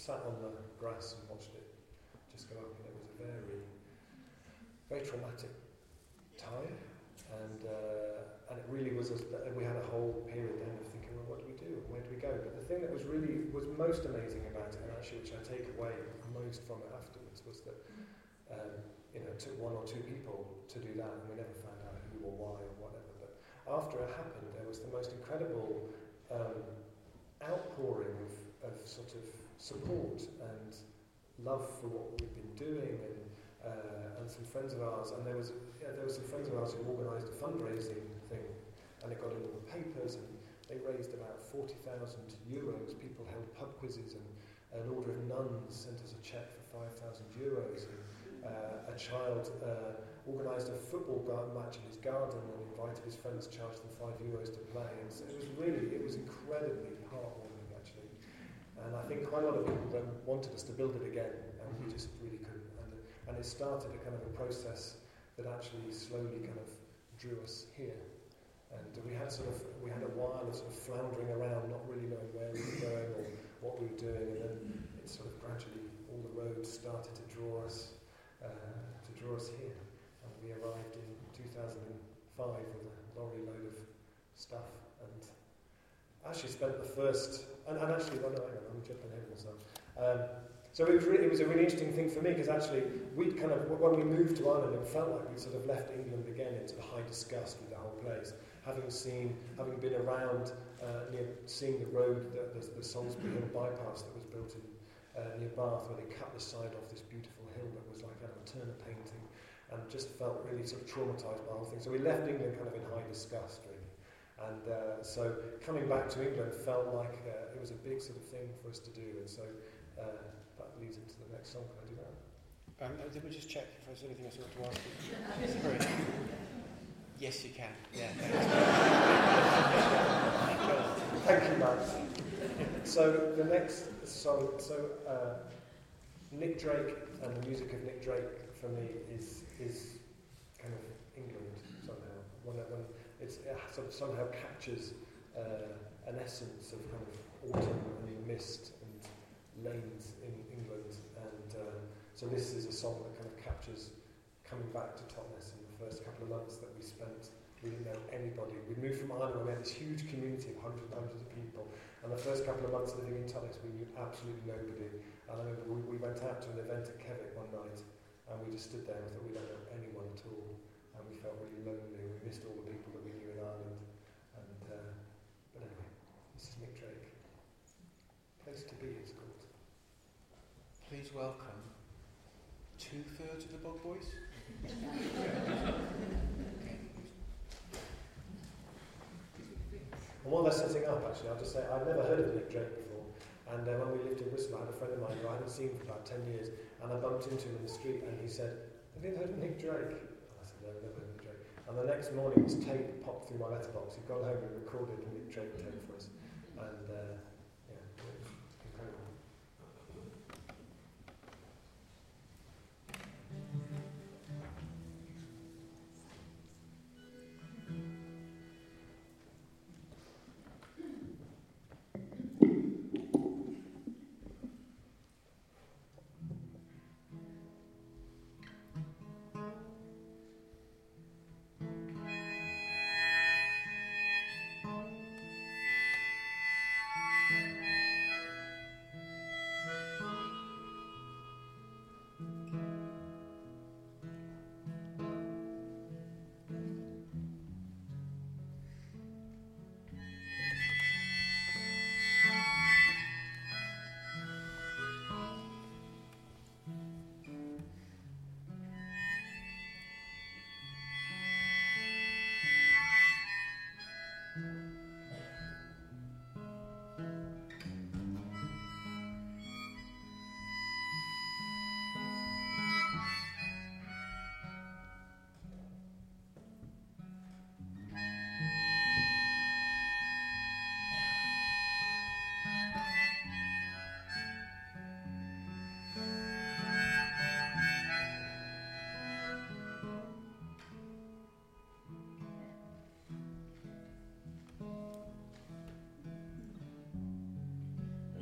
S2: Sat on the grass and watched it just go up, and it was a very, very traumatic time, and uh, and it really was. A, we had a whole period then of thinking, well, what do we do? Where do we go? But the thing that was really was most amazing about it, and actually which I take away most from it afterwards, was that um, you know it took one or two people to do that, and we never found out who or why or whatever. But after it happened, there was the most incredible. Um, outpouring of, of sort of support and love for what we've been doing and, uh, and some friends of ours and there was yeah, there were some friends of ours who organised a fundraising thing and it got in all the papers and they raised about 40,000 euros people held pub quizzes and an order of nuns sent us a cheque for 5,000 euros and uh, a child uh, organised a football match in his garden and invited his friends, charged them five euros to play. And so it was really, it was incredibly heartwarming. And I think quite a lot of people then wanted us to build it again, and we just really couldn't. And, and it started a kind of a process that actually slowly kind of drew us here. And we had sort of, we had a while of sort of floundering around, not really knowing where we were going or what we were doing, and then it sort of gradually, all the roads started to draw us, uh, to draw us here. And we arrived in 2005 with a lorry load of stuff actually spent the first, and, and actually, well, no, hang on, I'm jumping ahead of myself. Um, so it was, really, it was a really interesting thing for me because actually we'd kind of, when we moved to Ireland, it felt like we'd sort of left England again into the high disgust with the whole place. Having seen, having been around, uh, near, seeing the road, the, the, the Solsbury Hill bypass that was built in uh, near Bath, where they cut the side off this beautiful hill that was like a Turner painting, and just felt really sort of traumatised by the whole thing. So we left England kind of in high disgust, really. And uh, so coming back to England felt like uh, it was a big sort of thing for us to do, and so uh, that leads into the next song. Can I do that?
S1: Um, uh, let me just check if there's anything else I want to ask you. *laughs* Yes, you can. Yeah.
S2: Thank you, Max. So the next song, so uh, Nick Drake and the music of Nick Drake for me is is kind of England somehow. When, it- when it's, it sort of somehow captures uh, an essence of kind of autumn and mist and lanes in England, and uh, so this is a song that kind of captures coming back to Totnes in the first couple of months that we spent. We didn't know anybody. We moved from Ireland, we had this huge community of hundreds and hundreds of people. And the first couple of months living in Totnes, we knew absolutely nobody. And I remember we, we went out to an event at Kevitt one night, and we just stood there and thought we don't know anyone at all. And we felt really lonely. We missed all the people that we knew Ireland. And uh, but anyway, this is Nick Drake. Place to be, it's called.
S1: Please welcome two thirds of the Bog Boys.
S2: And while they're setting up, actually, I'll just say I've never heard of Nick Drake before. And uh, when we lived in Bristol, I had a friend of mine who I hadn't seen for about 10 years, and I bumped into him in the street, and he said, Have you heard of Nick Drake? And I said, No, never heard of Nick Drake. And the next morning, this tape popped through my letterbox. He'd gone home and recorded a Nick Drake tape for us. And uh,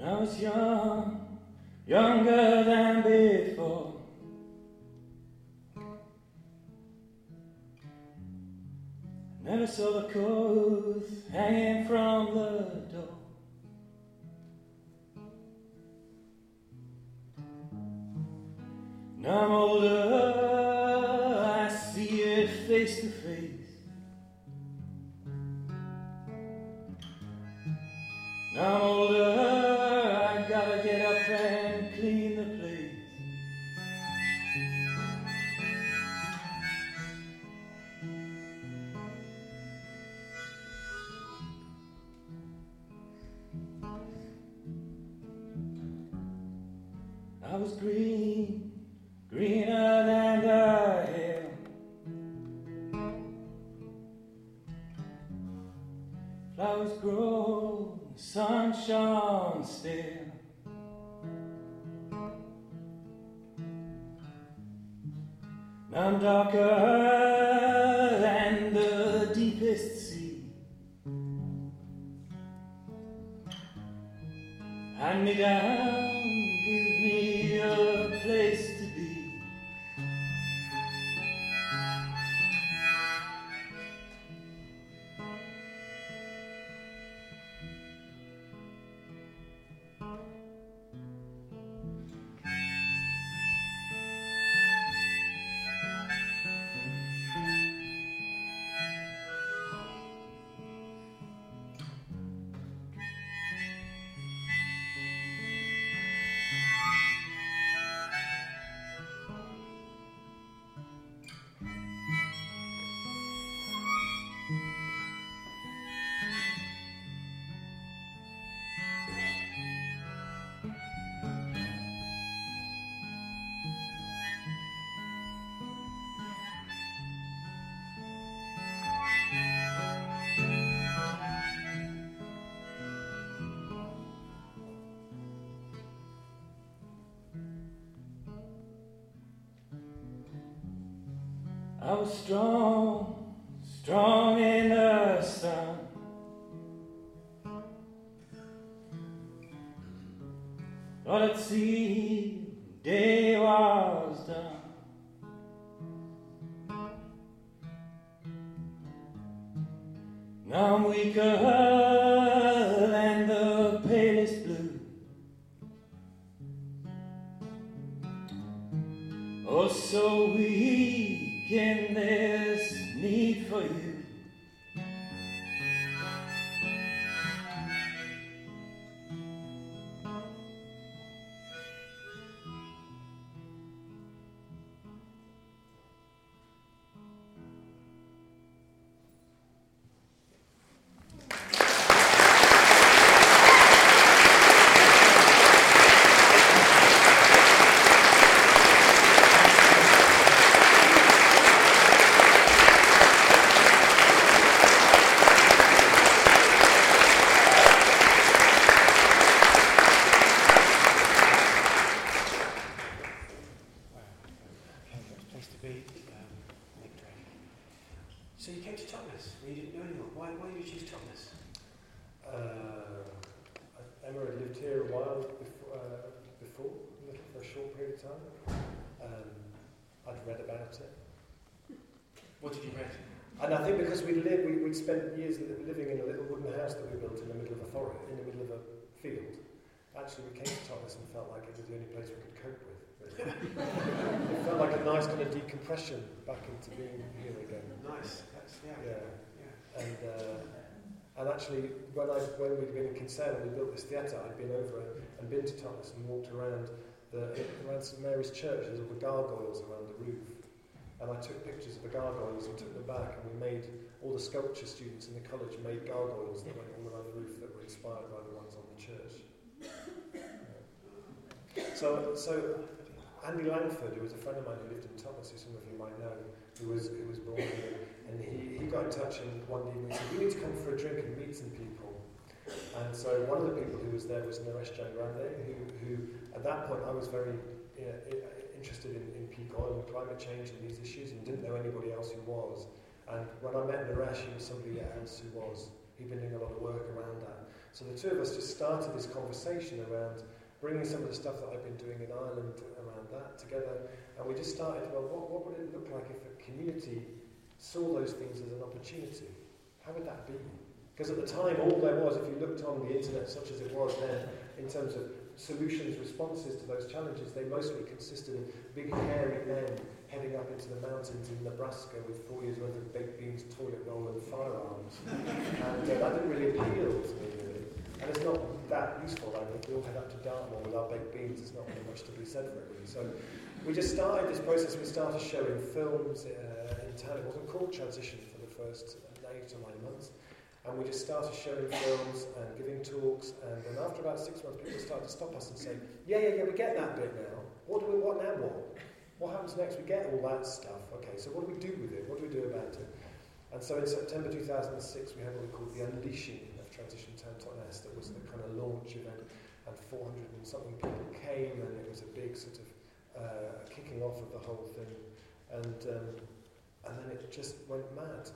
S6: I was young, younger than before. Strong, strong in the
S2: middle of a forest, in the middle of a field, actually we came to Totnes and felt like it was the only place we could cope with. Really. it felt like a nice kind of decompression back into being here again.
S1: Nice. That's, yeah.
S2: Yeah.
S1: yeah.
S2: And uh, and actually, when I when we'd been in Kinsale and we built this theatre, I'd been over and been to Totnes and walked around the around St Mary's Church. There's all the gargoyles around the roof, and I took pictures of the gargoyles and took them back, and we made all the sculpture students in the college made gargoyles that went all around the roof inspired by the ones on the church. So so. Andy Langford, who was a friend of mine who lived in Totnes, who some of you might know, who was who was born here, and he, he got in touch and one evening said, "We need to come for a drink and meet some people." And so one of the people who was there was Naresh Giangrande, who, who at that point I was very you know, interested in, in peak oil and climate change and these issues, and didn't know anybody else who was. And when I met Naresh, he was somebody else who was. He'd been doing a lot of work around that. So the two of us just started this conversation around bringing some of the stuff that I've been doing in Ireland around that together. And we just started, well, what, what would it look like if a community saw those things as an opportunity? How would that be? Because at the time, all there was, if you looked on the internet, such as it was then, in terms of solutions, responses to those challenges, they mostly consisted of big, hairy men heading up into the mountains in Nebraska with four years' worth of baked beans, toilet roll, and firearms. *laughs* and uh, that didn't really appeal to me, really. And it's not that useful. I mean, we all head up to Dartmoor with our baked beans, there's not really much to be said for it, really. So we just started this process. We started showing films uh, in town. It wasn't called Transition for the first eight or nine months. And we just started showing films and giving talks. And then after about six months, people started to stop us and say, "Yeah, yeah, yeah, we get that bit now. What do we? What now? What? What happens next? We get all that stuff. Okay, so what do we do with it? What do we do about it?" And so in September 2006, we had what we called the Unleashing of Transition Town Totnes. That was the kind of launch event, and 400 and something people came, and it was a big sort of uh, kicking off of the whole thing. And um, and then it just went mad.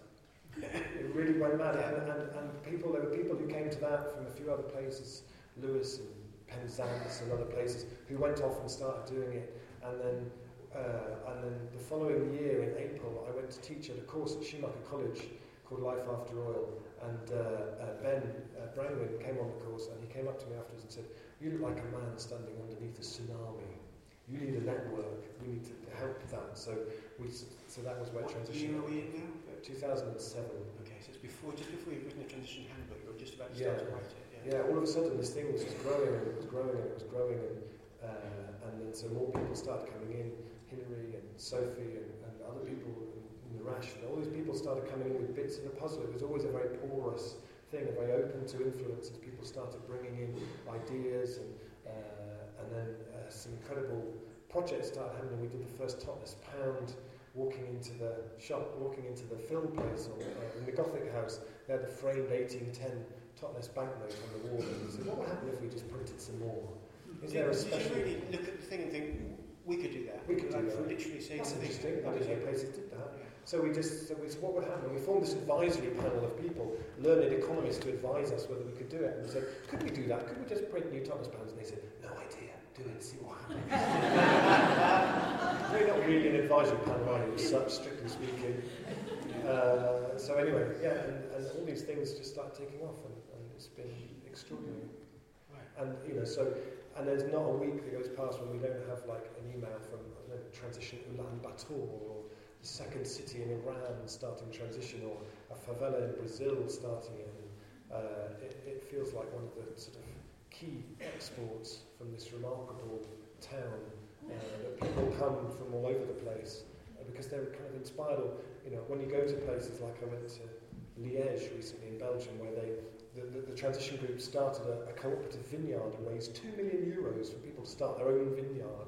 S2: It really went mad. And, and, and people, there were people who came to that from a few other places, Lewes and Penzance and other places, who went off and started doing it. And then, uh, and then the following year, in April, I went to teach at a course at Schumacher College called Life After Oil. And uh, uh, Ben uh, came on the course and he came up to me afterwards and said, You look like a man standing underneath a tsunami. You need a network. We need to help that. So, we, so that was where
S1: What
S2: transition.
S1: year are we in now?
S2: 2007.
S1: Okay, so it's before, just before you've written the transition handbook, you were just about to
S2: Yeah.
S1: start to write it. Yeah.
S2: Yeah, all of a sudden this thing was just growing and it was growing and it was growing and uh, and then so more people started coming in, Hillary and Sophie and, and other people in the rash and all these people started coming in with bits of the puzzle. It was always a very porous thing, a very open to influence as people started bringing in ideas and uh, and then uh, some incredible projects started happening. We did the first Totnes Pound walking into the shop, walking into the film place or, uh, in the Gothic house. They had the framed 1810 Totnes banknote on the wall. And said, what would happen if we just printed some more? Is there a
S1: Did you
S2: special...
S1: really look at the thing and think, we could do that?
S2: We could do
S1: like,
S2: that.
S1: literally say
S2: That's interesting. I
S1: What
S2: didn't
S1: did
S2: know
S1: you-
S2: places did that.
S1: Yeah.
S2: So we just so we what would happen? We formed this advisory panel of people, learned economists to advise us whether we could do it. And we said, could we do that? Could we just print new Totnes pounds? And they said, no idea. Do it, see what happens. *laughs* We're not really an advisory panel, we? Such, strictly speaking. Uh, so anyway, yeah, and, and all these things just start taking off, and, and it's been extraordinary.
S1: Right.
S2: And you know, so and there's not a week that goes past when we don't have like an email from I know, transition Ulaanbaatar or the second city in Iran starting transition or a favela in Brazil starting it. And, uh, it, it feels like one of the sort of key exports from this remarkable town. Uh, that people come from all over the place uh, because they're kind of inspired. Or you know, when you go to places like I went to Liège recently in Belgium, where they the, the, the transition group started a, a cooperative vineyard and raised two million euros for people to start their own vineyard,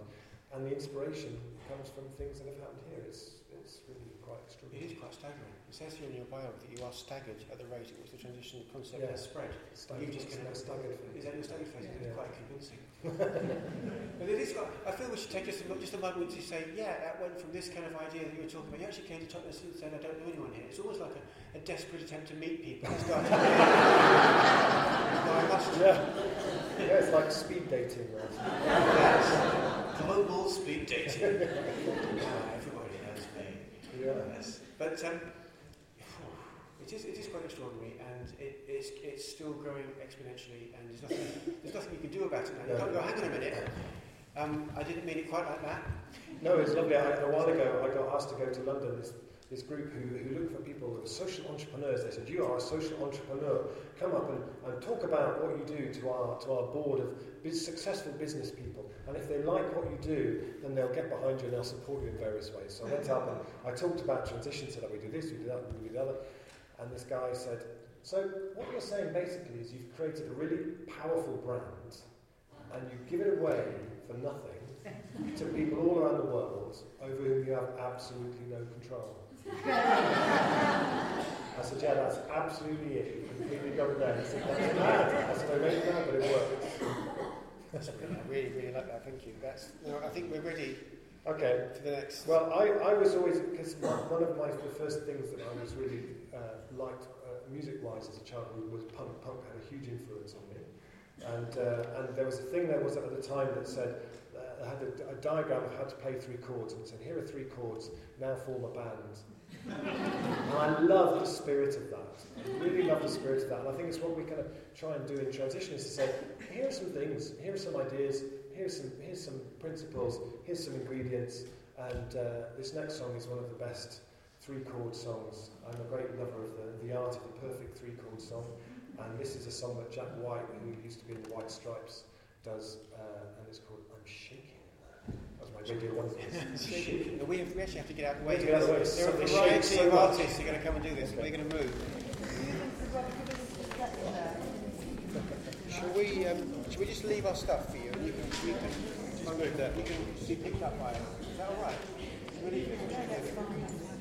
S2: and the inspiration comes from things that have happened here. It's it's really quite extraordinary.
S1: is quite staggering. It says here in your bio that you are staggered at the rate at which the transition concept
S2: Yeah.
S1: has spread.
S2: Staggered,
S1: You've just
S2: it's
S1: kind of-
S2: staggered
S1: Is that your staggered? It's
S2: Yeah.
S1: quite convincing. *laughs* but it is quite, I feel we should take just a, just a moment to say, yeah, that went from this kind of idea that you were talking about. You actually came to Totnes and said, I don't know anyone here. It's almost like a, a desperate attempt to meet people. It started. no, I must.
S2: Yeah, yeah, it's like speed dating. Right?
S1: Yes. Global speed dating. *laughs* Ah, everybody knows me.
S2: Yeah.
S1: Yes. But um, is it is quite extraordinary, and it, it's it's still growing exponentially, and there's nothing there's nothing you can do about it now. You
S2: No.
S1: can't go. Hang on a minute. Um, I didn't mean it quite like that.
S2: No, it's lovely. I, a while ago, I got asked to go to London. This, this group who, who look for people who are social entrepreneurs. They said, "You are a social entrepreneur. Come up and, and talk about what you do to our to our board of bus- successful business people. And if they like what you do, then they'll get behind you and they'll support you in various ways." So I went up and I talked about transition. Said, "We do this, we do that, we do the other." And this guy said, "So what you're saying basically is you've created a really powerful brand, and you give it away for nothing." *laughs* to people all around the world over whom you have absolutely no control. I said, yeah, that's absolutely it. You completely got it there. He said, that's mad. I said, I know it's mad, but it works.
S1: That's brilliant. I really really like that. Thank you. That's you know, I think we're ready.
S2: Okay.
S4: for the next.
S2: Well, I, I was always because one of my the first things that I was really uh, liked uh, music-wise as a child was punk. Punk had a huge influence on me, and uh, and there was a thing there was at the time that said uh, had a, a diagram of how to play three chords, and it said here are three chords. Now form a band. and I love the spirit of that. I really love the spirit of that, and I think it's what we're going to try and do in transition is to say here are some things, here are some ideas, here's some here's some principles, here's some ingredients, and uh, this next song is one of the best three chord songs. I'm a great lover of the, the art of the perfect three chord song, and this is a song that Jack White, who used to be in the White Stripes, does, uh, and it's called I'm Shaking. That was my radio one. *laughs* Shaking.
S4: No, we, have, we actually have to get out of the way.
S2: We get out of the way.
S4: There are a
S2: Something
S4: variety
S2: so
S4: of
S2: much.
S4: artists who are going to come and do this. We're going to move. *laughs* Shall we? Um, shall we just leave our stuff for you, you can you can just that. You can be picked up by us. Is that all right? Shall we leave it?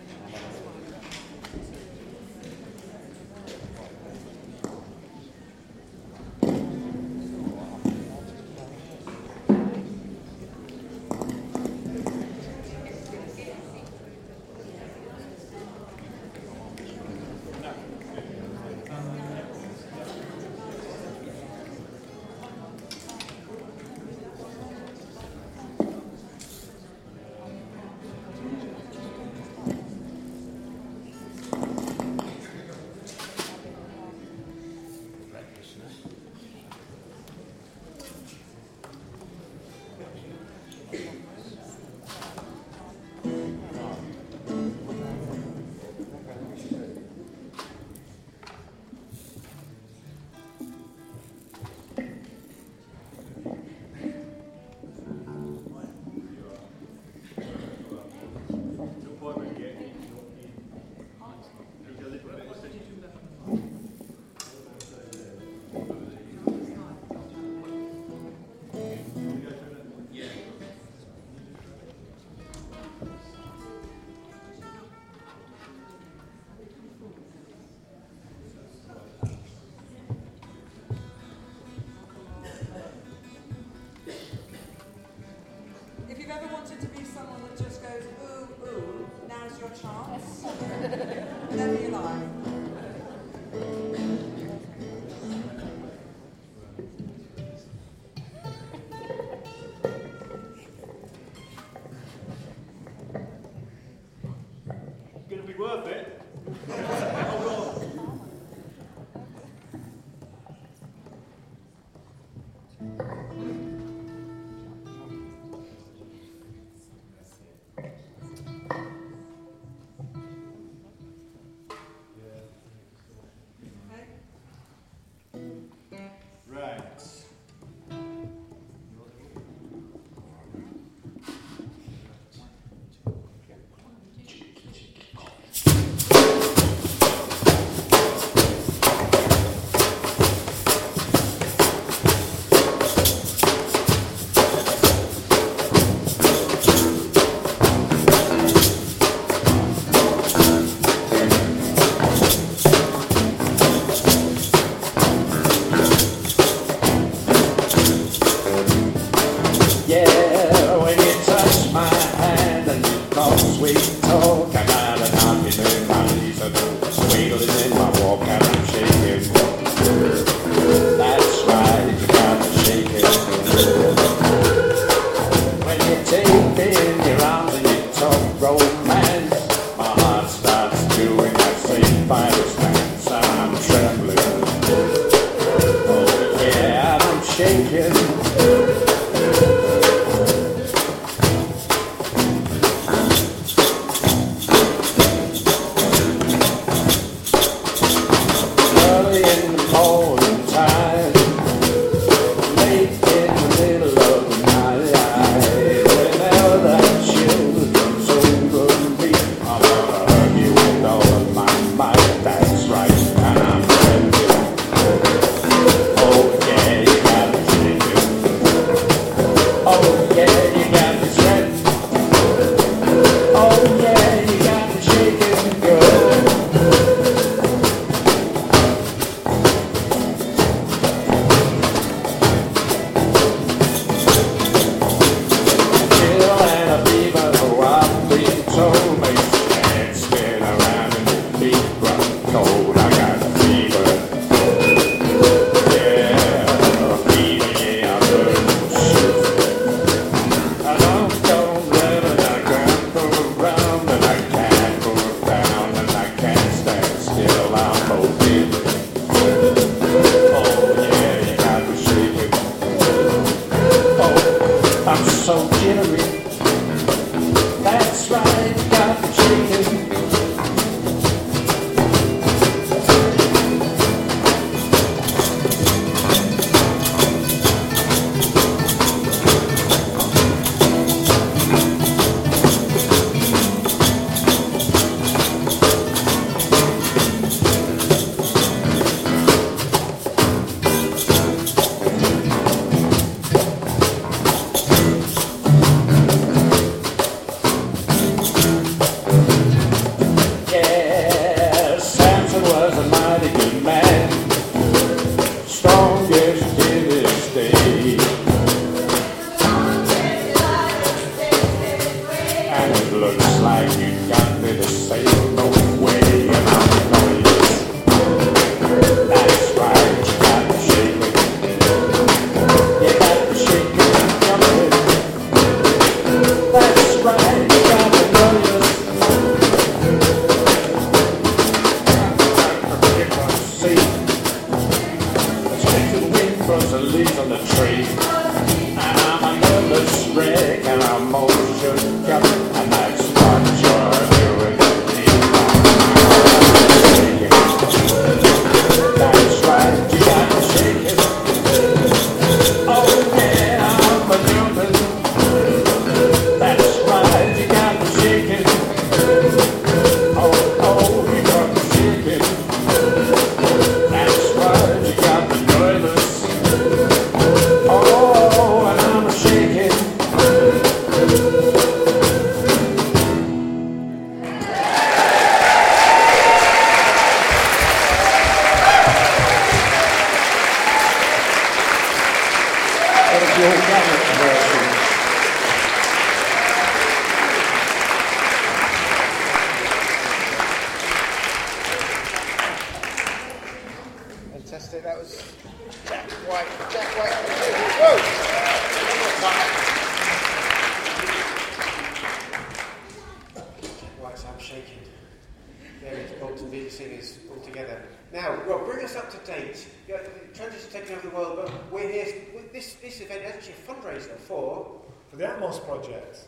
S7: To
S1: date. Yeah, Trent is taking over the world, but we're here. This this event is actually a fundraiser for.
S2: For the Atmos project.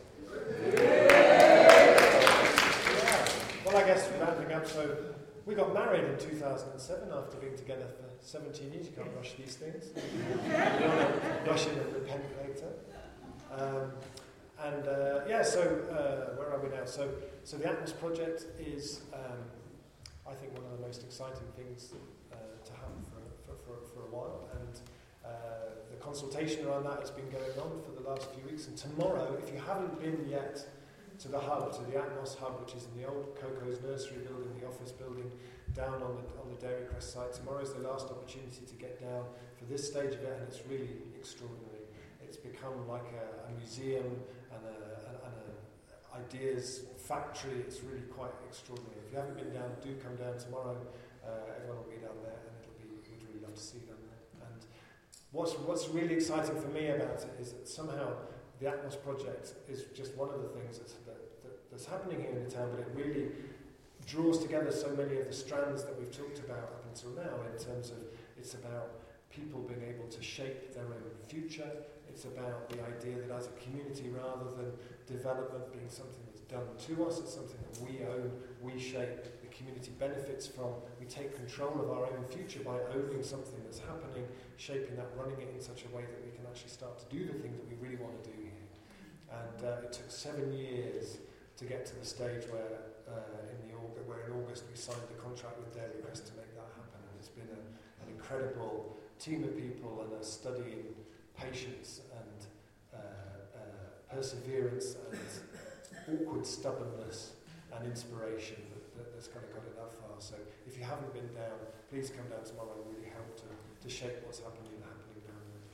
S2: Well, I guess ramping up. So we got married in 2007 after being together for 17 years. You can't rush these things. you want to rush in and repent later. Um, and uh, yeah, so uh, where are we now? So, so the Atmos project is, um, I think, one of the most exciting things uh, to happen for, for, And uh, the consultation around that has been going on for the last few weeks. And tomorrow, if you haven't been yet to the hub, to the Atmos hub, which is in the old Coco's nursery building, the office building, down on the, on the Dairy Crest site, tomorrow is the last opportunity to get down for this stage of it, and it's really extraordinary. It's become like a, a museum and a, and a, ideas factory. It's really quite extraordinary. If you haven't been down, do come down tomorrow. Uh, everyone will be down there, and it'll be we'd really love to see. And what's what's really exciting for me about it is that somehow the Atmos project is just one of the things that's, that, that, that's happening here in the town, but it really draws together so many of the strands that we've talked about up until now in terms of it's about people being able to shape their own future. It's about the idea that as a community, rather than development being something that's done to us, it's something that we own, we shape, community benefits from. We take control of our own future by owning something that's happening, shaping that, running it in such a way that we can actually start to do the things that we really want to do here. And uh, it took seven years to get to the stage where, uh, in the August, where in August we signed the contract with Dairy Crest to make that happen. And it's been a, an incredible team of people and a study in patience and uh, uh, perseverance and awkward stubbornness and inspiration that's kind of got it that far. So if you haven't been down, please come down tomorrow and really help to, to shape what's happening happening down there.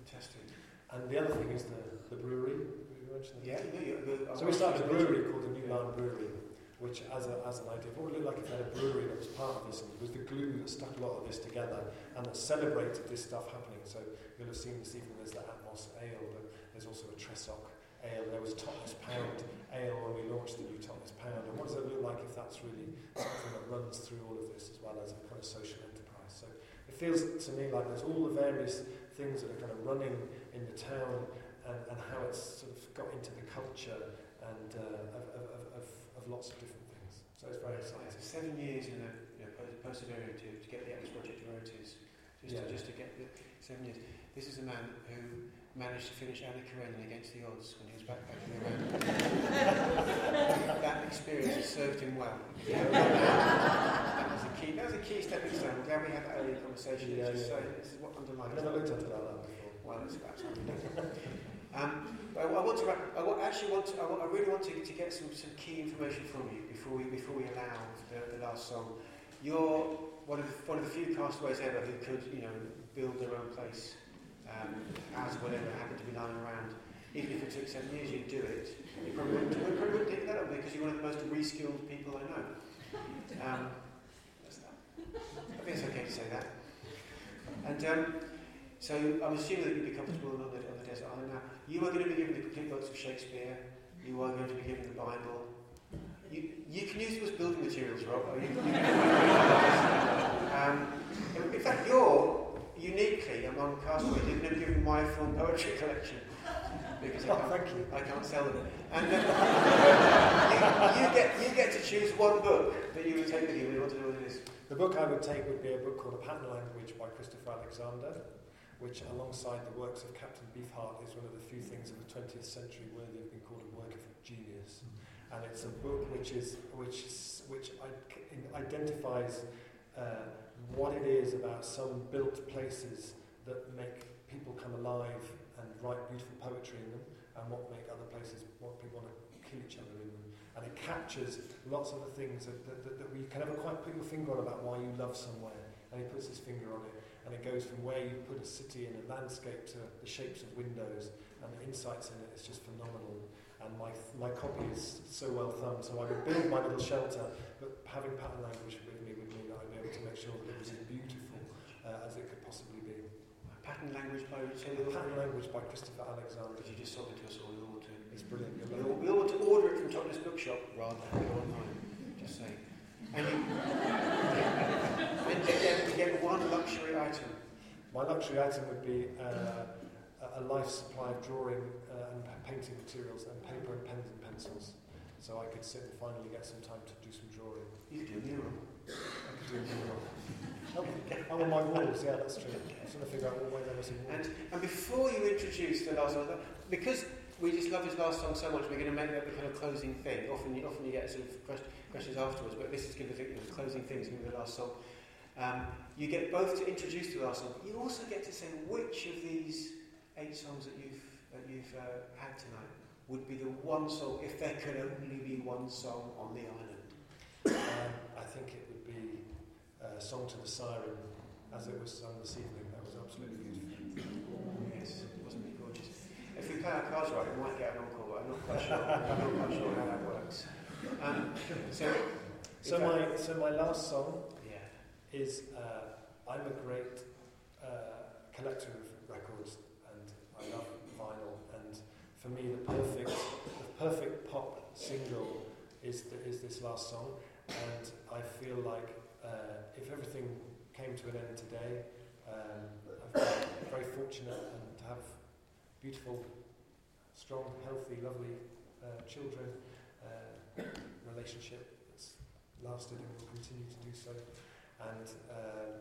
S1: Fantastic.
S2: And the other thing is the, the brewery. You mentioned
S1: yeah, yeah, yeah.
S2: So we started a brewery called the New Land Brewery, which as, a, as an idea, what it like if had a brewery that was part of this, was the glue that stuck a lot of this together and that celebrated this stuff happening. So you'll have seen this evening, there's the Atmos Ale, but there's also a Tresoc Ale. There was Totnes Pound Ale when we launched the new Totnes Pound. And what does it look like if that's really something that runs through all of this as well as a kind of social enterprise? So it feels to me like there's all the various things that are kind of running in the town and, and how it's sort of got into the culture and uh, of, of, of, of, lots of different things. So it's very exciting.
S1: Seven years in a you know, persevering to, to get the Atmos project to where it is. Just,
S2: Yeah.
S1: to, just to get the seven years. This is a man who managed to finish Anna Karenina against the odds when he was back back in *laughs* that experience has served him well. that was a key. That was a key stepping stone. I'm glad we had that earlier conversation.
S2: Yeah, yeah.
S1: say this is what
S2: I've
S1: underlines.
S2: never
S1: it.
S2: looked it that before.
S1: Well, it's about time. um, I, I want to. I wa- actually want. To, I, wa- I really want to, to get some, some key information from you before we before we allow the, the last song. You're one of the, one of the few castaways ever who could, you know, build their own place um, as whatever happened to be lying around. Even if it took seven years, you'd do it. You probably wouldn't, you probably wouldn't do that because you're one of the most reskilled people I know. Um. I think it's okay to say that. And um, so I'm assuming that you'd be comfortable on the, on the desert island now. You are going to be given the complete works of Shakespeare. You are going to be given the Bible. You, you can use them as building materials, Rob. um, in fact, you're unique on Castaway didn't have given my full poetry collection because I
S2: Oh,
S1: can't,
S2: thank you.
S1: I can't sell them. And uh, you, you get you get to choose one book that you would take with you. We want to know what it is.
S2: The book I would take would be a book called A Pattern Language by Christopher Alexander, which, alongside the works of Captain Beefheart, is one of the few things of the 20th century worthy of being called a work of genius. And it's a book which is which which identifies uh, what it is about some built places that make people come alive and write beautiful poetry in them, and what make other places, what people want to kill each other in them. And it captures lots of the things that, that, that, that we can never quite put your finger on about why you love somewhere. And he puts his finger on it, and it goes from where you put a city in a landscape to the shapes of windows, and the insights in it is just phenomenal. And my, my copy is so well thumbed, so I would build my little shelter, but having pattern language would be to make sure that it was as beautiful uh, as it could possibly be.
S1: Pattern language by Richard
S2: Pattern language by Christopher Alexander.
S1: Because you just sold it to us all. We want to.
S2: It's brilliant.
S1: We all, we all want to order it from Totnes Bookshop rather than go online. Just saying. And you, *laughs* and you get, you get one luxury item.
S2: My luxury item would be uh, a- a life supply of drawing uh, and painting materials and paper and pens and pencils. So I could sit and finally get some time to do some drawing.
S1: You could do a mural.
S2: I could do a mural. Oh, on my walls, yeah, that's true. I was trying to figure out what way there was a wall.
S1: And, and before you introduce the last song, because we just love his last song so much, we're going to make that the kind of closing thing. Often you, often you get sort of quest- questions afterwards, but this is going to be the closing thing, is going to be the last song. Um, you get both to introduce the last song, but you also get to say which of these eight songs that you've, that you've uh, had tonight would be the one song, if there could only be one song on the island.
S2: Um, I think it would be uh, Song to the Siren, as it was sung this evening. That was absolutely beautiful.
S1: Yes, wasn't it gorgeous? If we play our cards right, we might get an encore, but I'm not quite sure. I'm not quite sure how that works. Um, so,
S2: So my, so my last song
S1: yeah.
S2: is uh, I'm a great uh, collector of records and I love vinyl and for me the perfect the perfect pop single is the, is this last song and I feel like uh, if everything came to an end today um, I've been very fortunate and to have beautiful strong healthy lovely uh, children uh, relationship that's lasted and will continue to do so. And um,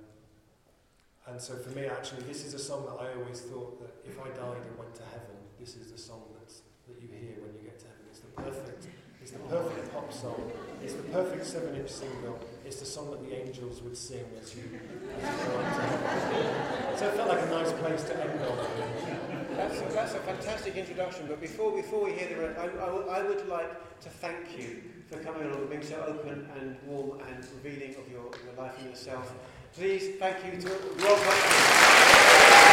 S2: and so for me actually this is a song that I always thought that if I died and went to heaven this is the song that's, that you hear when you get to heaven. It's the perfect it's the perfect pop song it's the perfect seven inch single it's the song that the angels would sing as you, so it felt like a nice place to end on
S1: That's a, that's a fantastic introduction, but before, before we hear the rest, I, I, I would like to thank you for coming along and being so open and warm and revealing of your, your life and yourself. Please thank you to Rob.